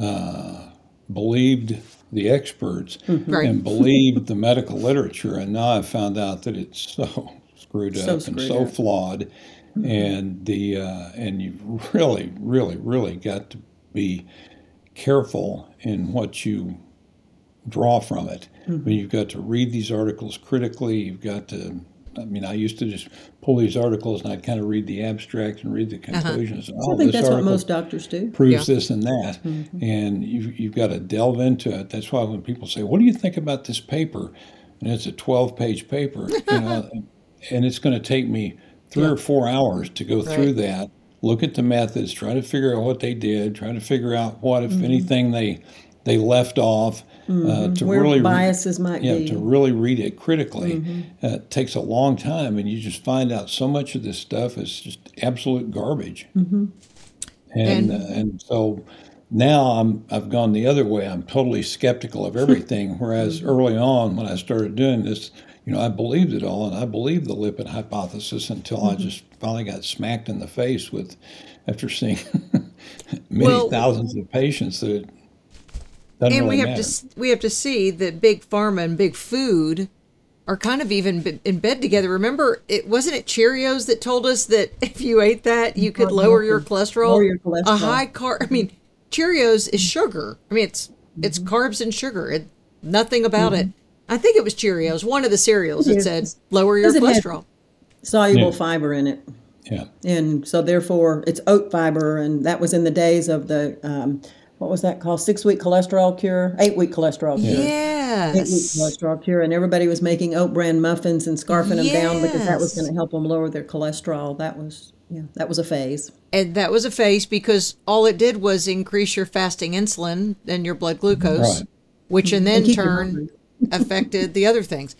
Speaker 4: uh, believed the experts
Speaker 1: Right.
Speaker 4: and believed the medical literature, and now I've found out that it's so screwed up
Speaker 3: So
Speaker 4: and so
Speaker 3: up.
Speaker 4: flawed, mm-hmm. and the uh, and you really, really, really got to be careful in what you draw from it. I mean, mm-hmm. you've got to read these articles critically. You've got to. I mean, I used to just pull these articles and I'd kind of read the abstract and read the uh-huh. conclusions.
Speaker 3: I
Speaker 4: Oh,
Speaker 3: think
Speaker 4: this
Speaker 3: that's what
Speaker 4: article
Speaker 3: most doctors do.
Speaker 4: proves
Speaker 1: Yeah.
Speaker 4: this and that, mm-hmm. and you, you've got to delve into it. That's why when people say, "What do you think about this paper?" and it's a twelve-page paper, you know, and it's going to take me three or four hours to go through that, look at the methods, try to figure out what they did, try to figure out what, if anything, they they left off. Uh, to
Speaker 3: Where
Speaker 4: really re-
Speaker 3: biases might
Speaker 4: yeah,
Speaker 3: be.
Speaker 4: to really read it critically uh, it takes a long time, and you just find out so much of this stuff is just absolute garbage. And
Speaker 1: And-
Speaker 4: uh, and so now I'm I've gone the other way. I'm totally skeptical of everything. Whereas early on, when I started doing this, you know, I believed it all, and I believed the lipid hypothesis until I just finally got smacked in the face with, after seeing many
Speaker 1: Well-
Speaker 4: thousands of patients that. It doesn't
Speaker 1: and
Speaker 4: really
Speaker 1: we have
Speaker 4: matter.
Speaker 1: to we have to see that big pharma and big food are kind of even in bed together. Remember, it wasn't it Cheerios that told us that if you ate that, you could lower your cholesterol.
Speaker 3: Lower your
Speaker 1: A high carb. I mean, Cheerios is sugar. I mean, it's it's
Speaker 3: Mm-hmm.
Speaker 1: carbs and sugar. It, nothing about it. I think it was Cheerios, one of the cereals that said lower your
Speaker 3: Does it have-
Speaker 1: cholesterol.
Speaker 3: Soluble
Speaker 4: Yeah.
Speaker 3: fiber in it.
Speaker 4: yeah.
Speaker 3: And so therefore it's oat fiber and that was in the days of the um, what was that called? Six week cholesterol cure? Eight week cholesterol cure. Eight week
Speaker 1: Yes.
Speaker 3: cholesterol cure, and everybody was making oat bran muffins and scarfing them down because that was going to help them lower their cholesterol. That was yeah, that was a phase.
Speaker 1: And that was a phase because all it did was increase your fasting insulin and your blood glucose,
Speaker 4: Right.
Speaker 1: which in then
Speaker 3: And keep you
Speaker 1: turn
Speaker 3: hungry.
Speaker 1: Affected the other things.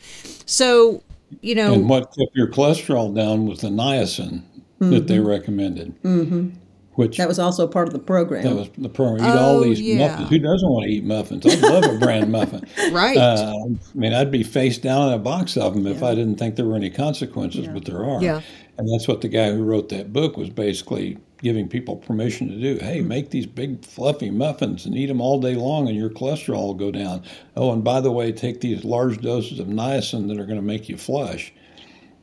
Speaker 1: So, you know,
Speaker 4: And what kept your cholesterol down was the niacin that they recommended, mm-hmm. which
Speaker 3: That was also part of the program.
Speaker 4: that was the program. Eat all
Speaker 1: Oh,
Speaker 4: these
Speaker 1: yeah.
Speaker 4: muffins. Who doesn't want to eat muffins? I love a brand muffin.
Speaker 1: right.
Speaker 4: Uh, I mean, I'd be face down in a box of them if I didn't think there were any consequences, but there are.
Speaker 1: Yeah.
Speaker 4: And that's what the guy who wrote that book was basically giving people permission to do. Hey, make these big fluffy muffins and eat them all day long, and your cholesterol will go down. Oh, and by the way, take these large doses of niacin that are going to make you flush.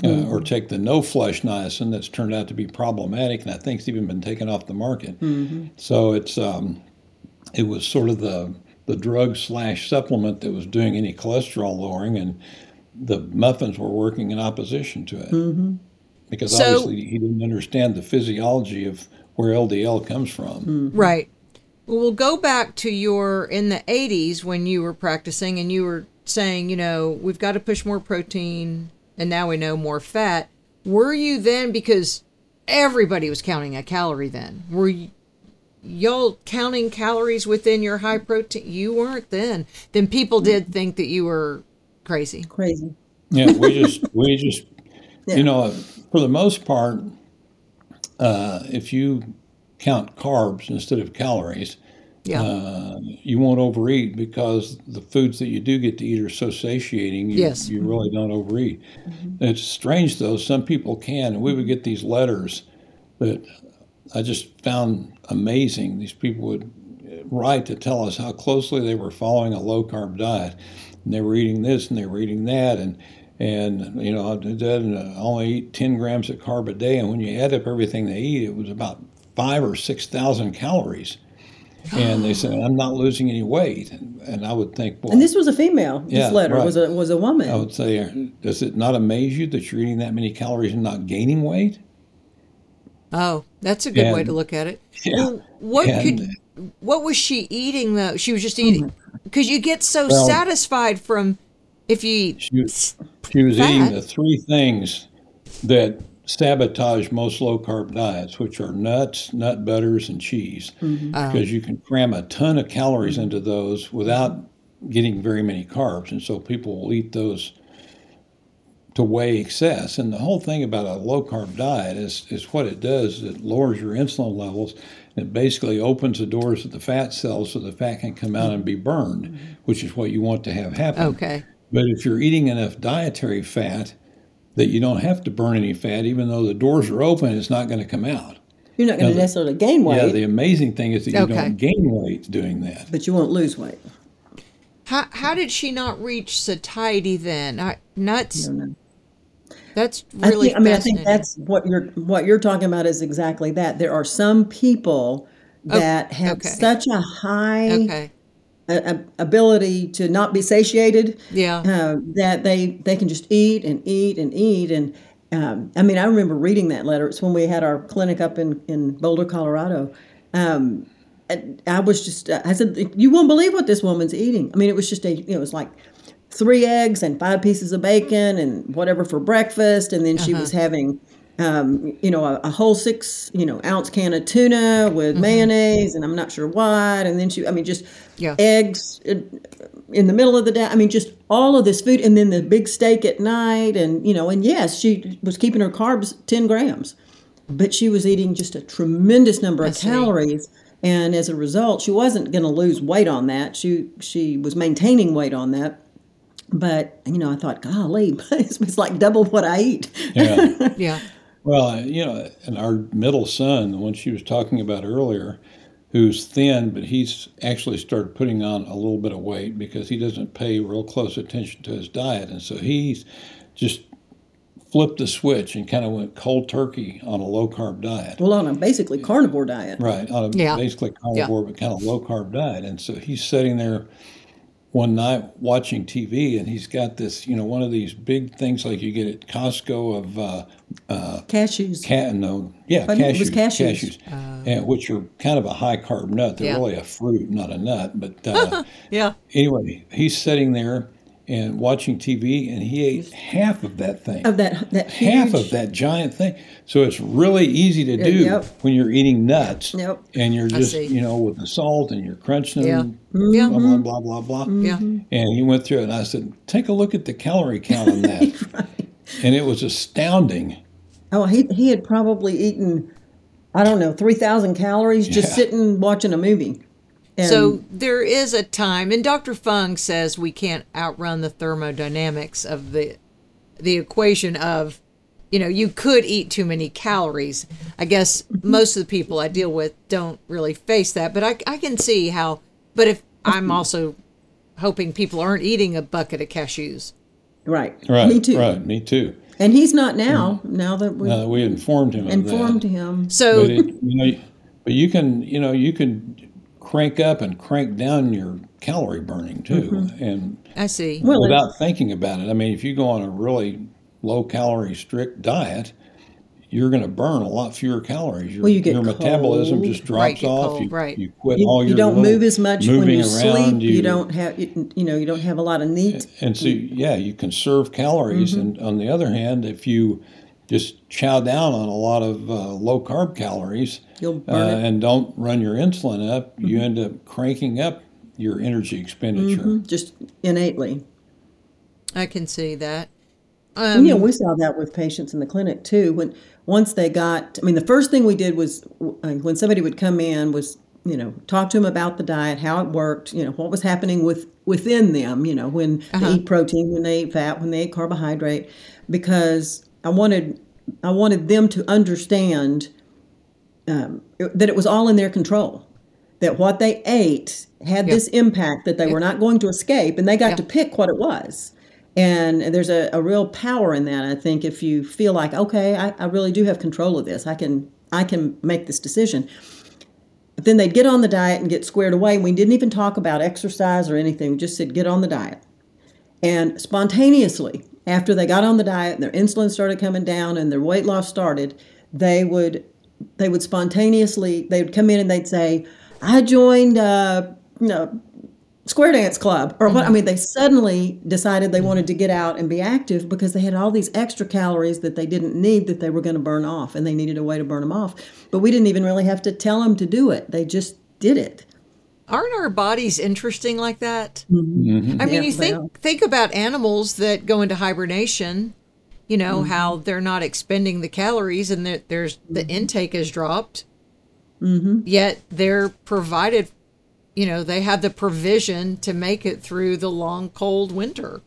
Speaker 4: Uh, or take the no flush niacin that's turned out to be problematic, and I think it's even been taken off the market. So it's um, it was sort of the the drug slash supplement that was doing any cholesterol lowering, and the muffins were working in opposition to it because
Speaker 1: So-
Speaker 4: obviously he didn't understand the physiology of where LDL comes from. Hmm.
Speaker 1: Right. Well, we'll go back to your in the 80s when you were practicing and you were saying, you know, we've got to push more protein and now we know more fat. Were you then, because everybody was counting a calorie then, were you, y'all counting calories within your high protein? You weren't then. Then people did think that you were crazy.
Speaker 3: Crazy.
Speaker 4: Yeah, we just we just
Speaker 3: Yeah.
Speaker 4: you know for the most part, uh, if you count carbs instead of calories,
Speaker 1: Yeah.
Speaker 4: uh, you won't overeat because the foods that you do get to eat are so satiating. You,
Speaker 1: Yes.
Speaker 4: you really don't overeat. It's strange though; some people can, and we would get these letters that I just found amazing. These people would write to tell us how closely they were following a low carb diet, and they were eating this and they were eating that, and and you know, I did and uh, only eat ten grams of carb a day, and when you add up everything they eat, it was about five or six thousand calories. And they said, "I'm not losing any weight," and, and I would think, well,
Speaker 3: And this was a female. This
Speaker 4: Yeah,
Speaker 3: letter
Speaker 4: right.
Speaker 3: was a was a woman.
Speaker 4: I would say, does it not amaze you that you're eating that many calories and not gaining weight?
Speaker 1: Oh, that's a good way to look at it.
Speaker 4: Yeah.
Speaker 1: Well, what
Speaker 4: And-
Speaker 1: could what was she eating though? She was just eating hmm. because you get so
Speaker 4: Well-
Speaker 1: satisfied from if you eat.
Speaker 4: She was, she was eating the three things that sabotage most low carb diets, which are nuts, nut butters, and cheese,
Speaker 3: Mm-hmm.
Speaker 4: because you can cram a ton of calories into those without getting very many carbs. And so people will eat those to weigh excess. And the whole thing about a low carb diet is, is what it does is it lowers your insulin levels. It basically opens the doors to the fat cells so the fat can come out and be burned, which is what you want to have happen.
Speaker 1: Okay.
Speaker 4: But if you're eating enough dietary fat that you don't have to burn any fat, even though the doors are open, it's not going to come out.
Speaker 3: You're not going to necessarily gain weight,
Speaker 4: Yeah, the amazing thing is that you
Speaker 1: Okay.
Speaker 4: don't gain weight doing that.
Speaker 3: but you won't lose weight.
Speaker 1: How how did she not reach satiety then? I, nuts.
Speaker 3: I don't know.
Speaker 1: That's
Speaker 3: I,
Speaker 1: really.
Speaker 3: think, I mean, I think that's what you're what you're talking about is exactly that. There are some people oh, that have
Speaker 1: okay.
Speaker 3: such a high
Speaker 1: okay.
Speaker 3: A, a- ability to not be satiated
Speaker 1: Yeah.
Speaker 3: uh, that they they can just eat and eat and eat and um, I mean I remember reading that letter. It's when we had our clinic up in in Boulder, Colorado. Um, I was just I said you won't believe what this woman's eating. I mean it was just a you know, it was like three eggs and five pieces of bacon and whatever for breakfast, and then she
Speaker 1: Uh-huh.
Speaker 3: was having. Um, you know, a, a whole six, you know, ounce can of tuna with mayonnaise, and I'm not sure what. And then she, I mean, just
Speaker 1: Yeah.
Speaker 3: eggs in, in the middle of the day. I mean, just all of this food, and then the big steak at night, and you know, and yes, she was keeping her carbs ten grams, but she was eating just a tremendous number of
Speaker 1: see.
Speaker 3: calories, and as a result, she wasn't going to lose weight on that. She she was maintaining weight on that. But you know, I thought, golly, it's, it's like double what I eat.
Speaker 4: Yeah.
Speaker 1: Yeah.
Speaker 4: Well, you know, and our middle son, the one she was talking about earlier, who's thin, but he's actually started putting on a little bit of weight because he doesn't pay real close attention to his diet. And so he's just flipped the switch and kind of went cold turkey on a low carb diet.
Speaker 3: Well, on a basically carnivore diet.
Speaker 4: Right, on a
Speaker 1: Yeah.
Speaker 4: basically carnivore but kind of low carb diet. And so he's sitting there one night watching TV, and he's got this, you know, one of these big things like you get at Costco of uh,
Speaker 3: Cashews.
Speaker 4: cat no, yeah,
Speaker 3: Pardon?
Speaker 4: cashews,
Speaker 3: It was cashews.
Speaker 4: and which are kind of a high carb nut. They're
Speaker 1: Yeah.
Speaker 4: really a fruit, not a nut. But uh,
Speaker 1: Yeah.
Speaker 4: anyway, he's sitting there and watching TV, and he ate half of that thing
Speaker 3: of that that
Speaker 4: half
Speaker 3: huge,
Speaker 4: of that giant thing. So it's really easy to uh, do
Speaker 3: yep.
Speaker 4: when you're eating nuts.
Speaker 3: Yep.
Speaker 4: And you're just, you know, with the salt and you're crunching them, mm-hmm.
Speaker 1: Yeah.
Speaker 4: blah, blah, blah, blah, blah. Mm-hmm.
Speaker 1: Yeah.
Speaker 4: And he went through it, and I said, take a look at the calorie count on that. right. And it was astounding.
Speaker 3: Oh, he he had probably eaten, I don't know, three thousand calories just
Speaker 4: Yeah.
Speaker 3: sitting watching a movie. And
Speaker 1: So there is a time, and Dr. Fung says we can't outrun the thermodynamics of the the equation of, you know, you could eat too many calories. I guess mm-hmm. most of the people I deal with don't really face that, but I, I can see how. But if I'm mm-hmm. also hoping people aren't eating a bucket of cashews.
Speaker 3: right,
Speaker 4: Right.
Speaker 3: me too.
Speaker 4: Right. Me too.
Speaker 3: And he's not now. Now that we
Speaker 4: Now that we informed him of
Speaker 3: informed
Speaker 4: that.
Speaker 3: him,
Speaker 1: So
Speaker 4: But it, you know, but you can, you know, you can crank up and crank down your calorie burning too, and
Speaker 1: I see.
Speaker 3: well,
Speaker 4: without thinking about it. I mean, if you go on a really low calorie strict diet, you're going to burn a lot fewer calories. Your,
Speaker 3: Well, you get
Speaker 4: your metabolism
Speaker 3: cold.
Speaker 4: just drops
Speaker 1: Right, get
Speaker 4: off.
Speaker 1: cold,
Speaker 4: you,
Speaker 1: right.
Speaker 4: you quit
Speaker 3: you,
Speaker 4: all your
Speaker 3: you don't move as much when
Speaker 4: moving
Speaker 3: you sleep.
Speaker 4: around,
Speaker 3: You, don't have you, you know you don't have a lot of neat.
Speaker 4: and so yeah, you conserve calories.
Speaker 3: Mm-hmm.
Speaker 4: And on the other hand, if you just chow down on a lot of uh, low carb calories
Speaker 3: You'll
Speaker 4: uh,
Speaker 3: it.
Speaker 4: and don't run your insulin up, you
Speaker 3: Mm-hmm.
Speaker 4: end up cranking up your energy expenditure.
Speaker 3: just innately.
Speaker 1: I can see that.
Speaker 3: And,
Speaker 1: Um,
Speaker 3: you know, we saw that with patients in the clinic too. When once they got, I mean, the first thing we did was uh, when somebody would come in was you know talk to them about the diet, how it worked, you know, what was happening with within them, you know, when they eat protein, when they eat fat, when they eat carbohydrate, because I wanted I wanted them to understand um, that it was all in their control. That what they ate had this impact that they were not going to escape, and they got
Speaker 1: Yeah.
Speaker 3: to pick what it was. And there's a, a real power in that. I think if you feel like, okay, I, I really do have control of this, I can I can make this decision. But then they'd get on the diet and get squared away. And we didn't even talk about exercise or anything. We just said, get on the diet. And spontaneously, after they got on the diet and their insulin started coming down and their weight loss started, they would they would spontaneously they would come in and they'd say, I joined uh, you know, square dance club or what i mean they suddenly decided they wanted to get out and be active because they had all these extra calories that they didn't need that they were going to burn off and they needed a way to burn them off. But we didn't even really have to tell them to do it. They just did it
Speaker 1: Aren't our bodies interesting like that? Mm-hmm. I mean,
Speaker 3: Yeah,
Speaker 1: you think think about animals that go into hibernation. You know how they're not expending the calories, and that there's the intake is dropped. Mm-hmm. Yet they're provided. You know, they have the provision to make it through the long, cold winter.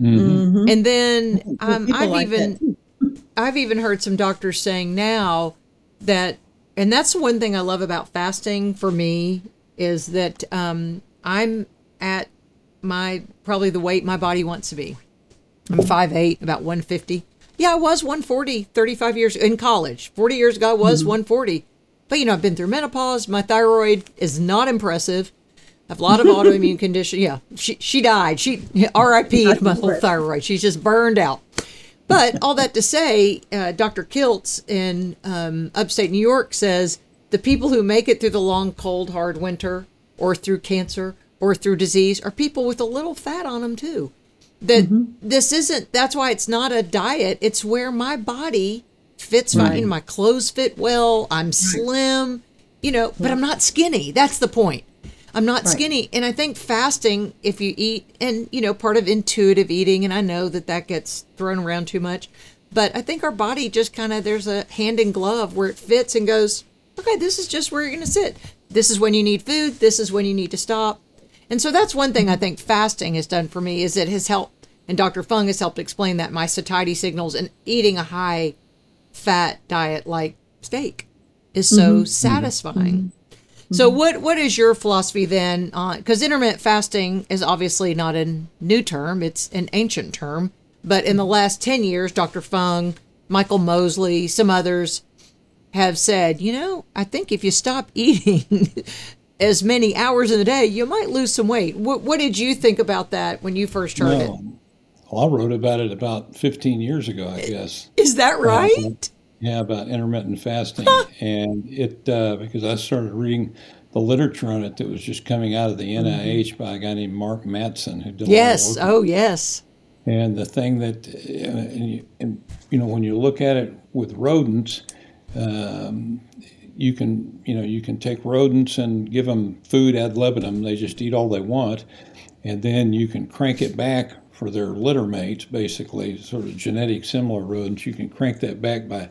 Speaker 1: Mm-hmm. And then um,
Speaker 3: People
Speaker 1: I've
Speaker 3: like
Speaker 1: even I've even heard some doctors saying now that, and that's one thing I love about fasting for me is that um, I'm at my probably the weight my body wants to be. I'm 5'8", about 150. Yeah, I was 140 35 years in college. 40 years ago, I was 140. But, you know, I've been through menopause. My thyroid is not impressive. I have a lot of autoimmune condition. Yeah, she, she died. She R.I.P. to my little thyroid. She's just burned out. But all that to say, uh, Dr. Kiltz in um, upstate New York says the people who make it through the long, cold, hard winter, or through cancer, or through disease, are people with a little fat on them too. That mm-hmm. this isn't. That's why it's not a diet. It's where my body fits fine. My clothes fit well. I'm slim. You know, but I'm not skinny. That's the point. I'm not skinny. And I think fasting, if you eat, and you know, part of intuitive eating, and I know that that gets thrown around too much, but I think our body just kind of, there's a hand in glove where it fits and goes, okay, this is just where you're going to sit. This is when you need food. This is when you need to stop. And so that's one thing I think fasting has done for me is it has helped, and Dr. Fung has helped explain that my satiety signals and eating a high fat diet like steak is so mm-hmm. Mm-hmm. satisfying. Mm-hmm. So what what is your philosophy then on because intermittent fasting is obviously not a new term, it's an ancient term, but in the last 10 years Dr. Fung, Michael Mosley, some others have said, you know, I think if you stop eating as many hours in the day, you might lose some weight. What what did you think about that when you first heard it?
Speaker 4: Well, I wrote about it about 15 years ago, I guess.
Speaker 1: Is that right?
Speaker 4: Yeah, about intermittent fasting, and it uh, because I started reading the literature on it that was just coming out of the NIH by a guy named Mark Mattson who did a
Speaker 1: Yes. Oh, yes.
Speaker 4: And the thing that, uh, and, you, and, you know, when you look at it with rodents, um, you can, you know, you can take rodents and give them food ad libitum. They just eat all they want, and then you can crank it back for their litter mates, basically, sort of genetic similar rodents. You can crank that back by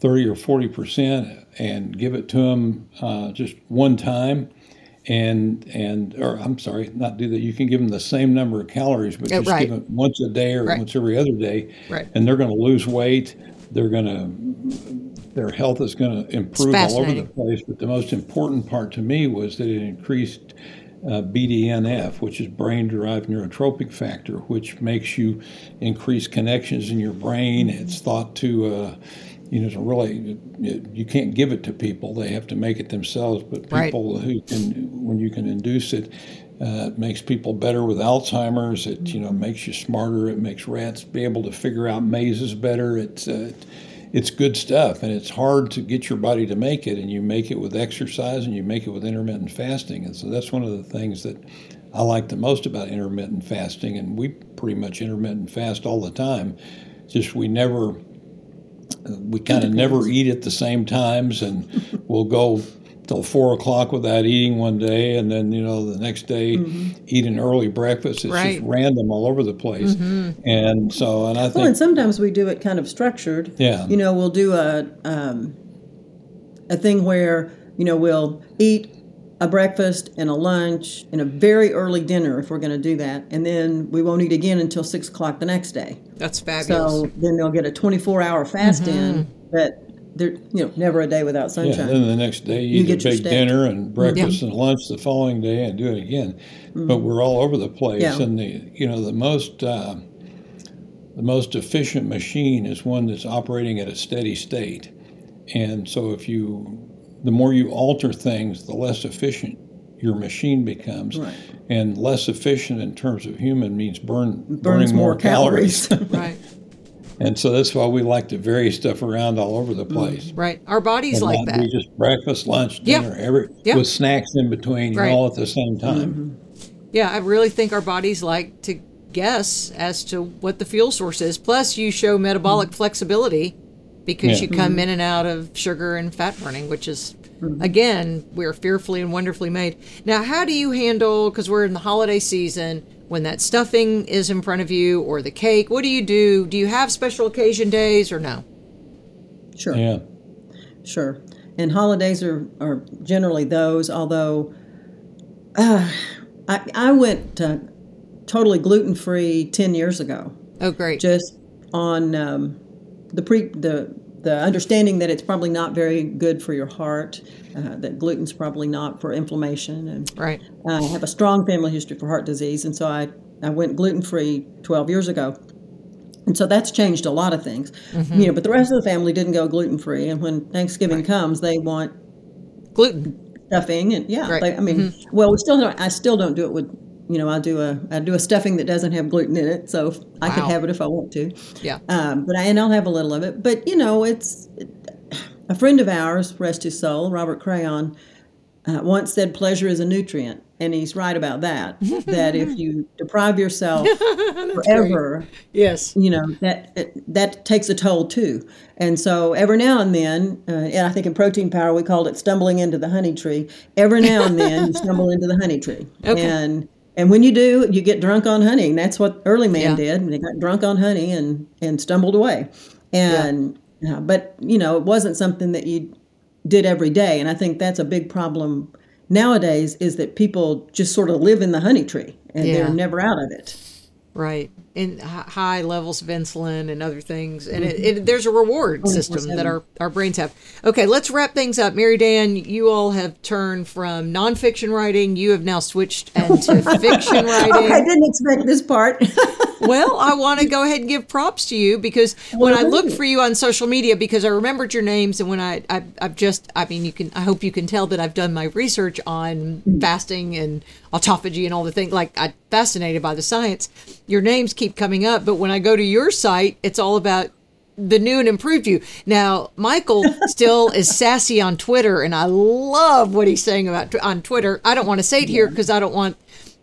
Speaker 4: 30 or 40 percent and give it to them uh, just one time and and or I'm sorry, not do that. You can give them the same number of calories, but just
Speaker 1: right.
Speaker 4: give them once a day or
Speaker 1: Right.
Speaker 4: once every other day,
Speaker 1: Right.
Speaker 4: and they're going to lose weight. They're going to their health is going to improve all over the place. But the most important part to me was that it increased uh, BDNF, which is brain-derived neurotrophic factor, which makes you increase connections in your brain. It's thought to uh, you know, to really, you can't give it to people; they have to make it themselves. But
Speaker 1: Right.
Speaker 4: people who can, when you can induce it, uh, it makes people better with Alzheimer's. It you know makes you smarter. It makes rats be able to figure out mazes better. It's uh, it's good stuff, and it's hard to get your body to make it. And you make it with exercise, and you make it with intermittent fasting. And so that's one of the things that I like the most about intermittent fasting. And we pretty much intermittent fast all the time. Just we never uh, we kind of never eat at the same times, and we'll go till four o'clock without eating one day, and then you know the next day mm-hmm. eat an early breakfast. It's
Speaker 1: Right.
Speaker 4: just random all over the place, mm-hmm. and so and I
Speaker 3: Well, and sometimes we do it kind of structured.
Speaker 4: Yeah.
Speaker 3: You know, we'll do a um, a thing where you know we'll eat a breakfast and a lunch and a very early dinner if we're going to do that, and then we won't eat again until six o'clock the next day.
Speaker 1: That's fabulous.
Speaker 3: So then they'll get a twenty-four hour fast mm-hmm. in, but there, you know, never a day without sunshine.
Speaker 4: yeah.
Speaker 3: sunshine.
Speaker 4: Then the next day you,
Speaker 3: You
Speaker 4: eat
Speaker 3: get
Speaker 4: a
Speaker 3: your
Speaker 4: big
Speaker 3: steak.
Speaker 4: dinner and breakfast and lunch the following day, and do it again. But we're all over the place,
Speaker 3: Yeah.
Speaker 4: and the you know the most. Uh, the most efficient machine is one that's operating at a steady state. And so if you the more you alter things, the less efficient your machine becomes.
Speaker 3: Right.
Speaker 4: And less efficient in terms of human means burn
Speaker 3: Burns
Speaker 4: burning
Speaker 3: more
Speaker 4: more calories.
Speaker 1: right.
Speaker 4: And so that's why we like to vary stuff around all over the mm, place.
Speaker 1: Right. Our bodies
Speaker 4: And
Speaker 1: like
Speaker 4: not
Speaker 1: that.
Speaker 4: be just breakfast, lunch,
Speaker 1: Yeah.
Speaker 4: dinner, every
Speaker 1: Yeah.
Speaker 4: with snacks in between, you know,
Speaker 1: Right.
Speaker 4: all at the same mm-hmm. time.
Speaker 1: Yeah, I really think our bodies like to guess as to what the fuel source is. Plus, you show metabolic mm. flexibility because
Speaker 4: Yeah.
Speaker 1: you come mm-hmm. in and out of sugar and fat burning, which is, mm-hmm. again, we're fearfully and wonderfully made. Now, how do you handle, because we're in the holiday season, when that stuffing is in front of you or the cake? What do you do? Do you have special occasion days or no?
Speaker 3: Sure.
Speaker 4: Yeah.
Speaker 3: Sure. And holidays are, are generally those, although uh, I, I went uh, totally gluten free 10 years ago,
Speaker 1: Oh, great.
Speaker 3: just on um, the, pre, the, the understanding that it's probably not very good for your heart, uh, that gluten's probably not for inflammation. And
Speaker 1: right.
Speaker 3: Uh, I have a strong family history for heart disease, and so I, I went gluten free 12 years ago. And so that's changed a lot of things. Mm-hmm. You know, but the rest of the family didn't go gluten free. And when Thanksgiving comes, they want
Speaker 1: Gluten.
Speaker 3: stuffing and yeah
Speaker 1: Right.
Speaker 3: they, i mean mm-hmm. well we still don't i still don't do it with you know i do a i do a stuffing that doesn't have gluten in it so i could have it if i want to
Speaker 1: Yeah.
Speaker 3: um, but I, and i'll have a little of it but you know it's a friend of ours rest his soul robert crayhon uh, once said pleasure is a nutrient and he's right about that that if you deprive yourself forever
Speaker 1: Yes.
Speaker 3: you know that that takes a toll too and so every now and then uh, and i think in protein power we called it stumbling into the honey tree every now and then you stumble into the honey tree
Speaker 1: Okay.
Speaker 3: and and when you do you get drunk on honey and that's what early man
Speaker 1: Yeah.
Speaker 3: did they got drunk on honey and and stumbled away and uh, but you know it wasn't something that you did every day and i think that's a big problem nowadays is that people just sort of live in the honey tree and
Speaker 1: Yeah.
Speaker 3: they're never out of it
Speaker 1: Right. Hi- high levels of insulin and other things. And it, mm-hmm. it, there's a reward system that our, our brains have. Okay, let's wrap things up. Mary Dan, you all have turned from nonfiction writing. You have now switched into fiction
Speaker 3: oh,
Speaker 1: writing.
Speaker 3: I didn't expect this part.
Speaker 1: Well, I want to go ahead and give props to you because when I looked for you on social media, because I remembered your names, and when I, I I've just, I mean, you can, I hope you can tell that I've done my research on mm. fasting and autophagy and all the things. Like I'm fascinated by the science. Your names keep coming up, but when I go to your site, it's all about the new and improved you. Now, Michael still is sassy on Twitter, and I love what he's saying about on Twitter. I don't want to say it here because I don't want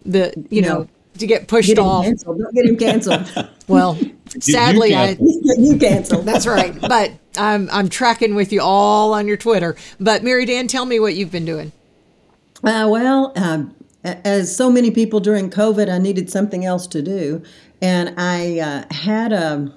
Speaker 1: the you
Speaker 3: No.
Speaker 1: know to get pushed
Speaker 3: Get
Speaker 1: off.
Speaker 3: canceled. Don't get him canceled.
Speaker 1: Well, sadly, I.
Speaker 4: canceled.
Speaker 3: He's you canceled.
Speaker 1: That's right. But I'm I'm tracking with you all on your Twitter. But Mary Dan, tell me what you've been doing.
Speaker 3: Uh, well, um, as so many people during COVID, I needed something else to do, and I uh, had a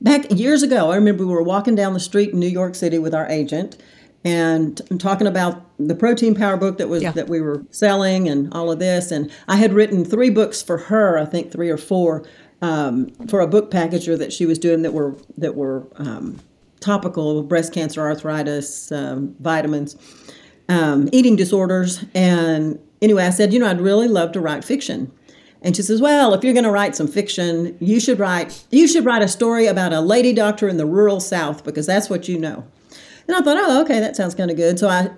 Speaker 3: back years ago. I remember we were walking down the street in New York City with our agent, and I'm talking about the protein power book that was
Speaker 1: Yeah.
Speaker 3: that we were selling and all of this. And I had written three books for her, I think three or four, um, for a book packager that she was doing that were that were um, topical breast cancer, arthritis, um, vitamins um, eating disorders. And anyway, I said, you know, I'd really love to write fiction. And she says, well, if you're going to write some fiction, you should write you should write a story about a lady doctor in the rural South because that's what you know. And I thought, oh, okay, that sounds kind of good. So I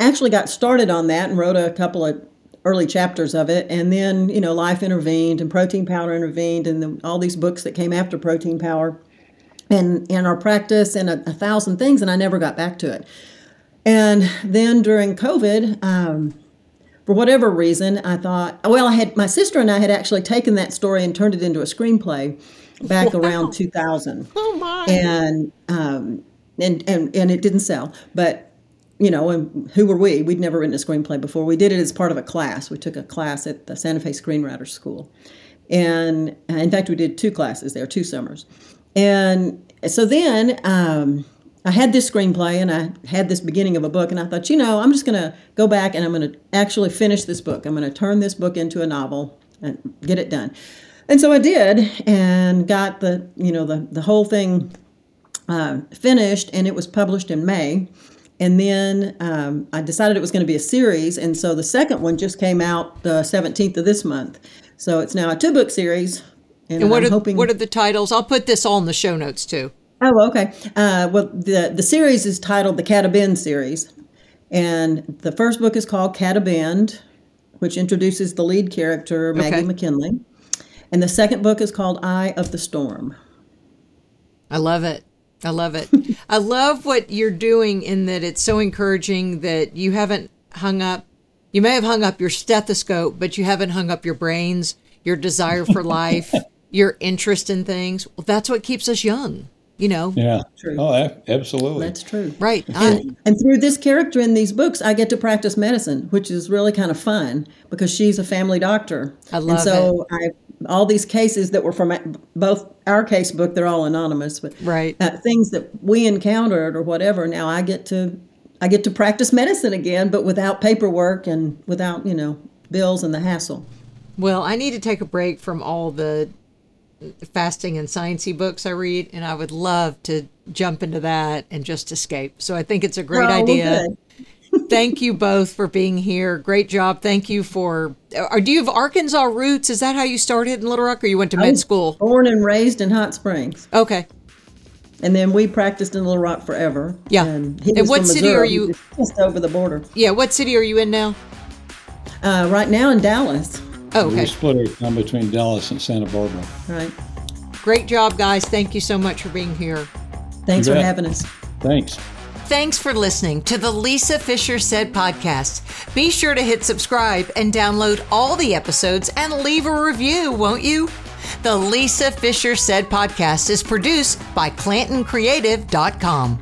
Speaker 3: actually got started on that and wrote a couple of early chapters of it. And then, you know, Life intervened and Protein Power intervened and the, all these books that came after Protein Power and, and our practice and a, a thousand things. And I never got back to it. And then during COVID, um, for whatever reason, I thought, well, I had my sister and I had actually taken that story and turned it into a screenplay back around 2000
Speaker 1: Oh my!
Speaker 3: and um, and and and it didn't sell. But you know, and who were we? We'd never written a screenplay before. We did it as part of a class. We took a class at the Santa Fe Screenwriters School, and uh, in fact, we did two classes there, two summers. And so then um, I had this screenplay, and I had this beginning of a book, and I thought, you know, I'm just going to go back and I'm going to actually finish this book. I'm going to turn this book into a novel and get it done. And so I did, and got the you know the the whole thing uh, finished, and it was published in May. And then um, I decided it was going to be a series, and so the second one just came out the 17th of this month. So it's now a two book series.
Speaker 1: and what
Speaker 3: I'm
Speaker 1: are
Speaker 3: hoping.
Speaker 1: what are the titles? I'll put this all in the show notes too.
Speaker 3: Oh, okay. Uh, well, the the series is titled the Caddo Bend series, and the first book is called Caddo Bend, which introduces the lead character Maggie
Speaker 1: Okay.
Speaker 3: McKinley, and the second book is called Eye of the Storm.
Speaker 1: I love it. I love it. I love what you're doing in that it's so encouraging that you haven't hung up You may have hung up your stethoscope, but you haven't hung up your brains, your desire for life, your interest in things. Well, that's what keeps us young, you know?
Speaker 4: Yeah.
Speaker 3: True.
Speaker 4: Oh, absolutely.
Speaker 3: That's true.
Speaker 1: Right. I,
Speaker 3: And, and through this character in these books, I get to practice medicine, which is really kind of fun because she's a family doctor.
Speaker 1: I love
Speaker 3: and so I all these cases that were from both our case book, they're all anonymous, but
Speaker 1: Right.
Speaker 3: uh, things that we encountered or whatever. Now I get to I get to practice medicine again, but without paperwork and without you know bills and the hassle.
Speaker 1: well, I need to take a break from all the fasting and sciencey books I read, and I would love to jump into that and just escape. So I think it's a great
Speaker 3: well,
Speaker 1: idea. Thank you both for being here. Great job. Thank you for. Or do you have Arkansas roots? Is that how you started in Little Rock, or you went to med school?
Speaker 3: Born and raised in Hot Springs,
Speaker 1: Okay.
Speaker 3: and then we practiced in Little Rock forever.
Speaker 1: Yeah.
Speaker 3: And,
Speaker 1: And what city are you-
Speaker 3: Just over the border.
Speaker 1: Yeah. What city are you in now?
Speaker 3: Uh, right now in Dallas.
Speaker 1: Oh,
Speaker 4: We
Speaker 1: okay.
Speaker 4: split our time between Dallas and Santa Barbara.
Speaker 3: Right.
Speaker 1: Great job, guys. Thank you so much for being here.
Speaker 3: Thanks for having us.
Speaker 4: Thanks.
Speaker 1: Thanks for listening to the Lisa Fischer Said podcast. Be sure to hit subscribe and download all the episodes and leave a review, won't you? The Lisa Fischer Said podcast is produced by ClantonCreative.com.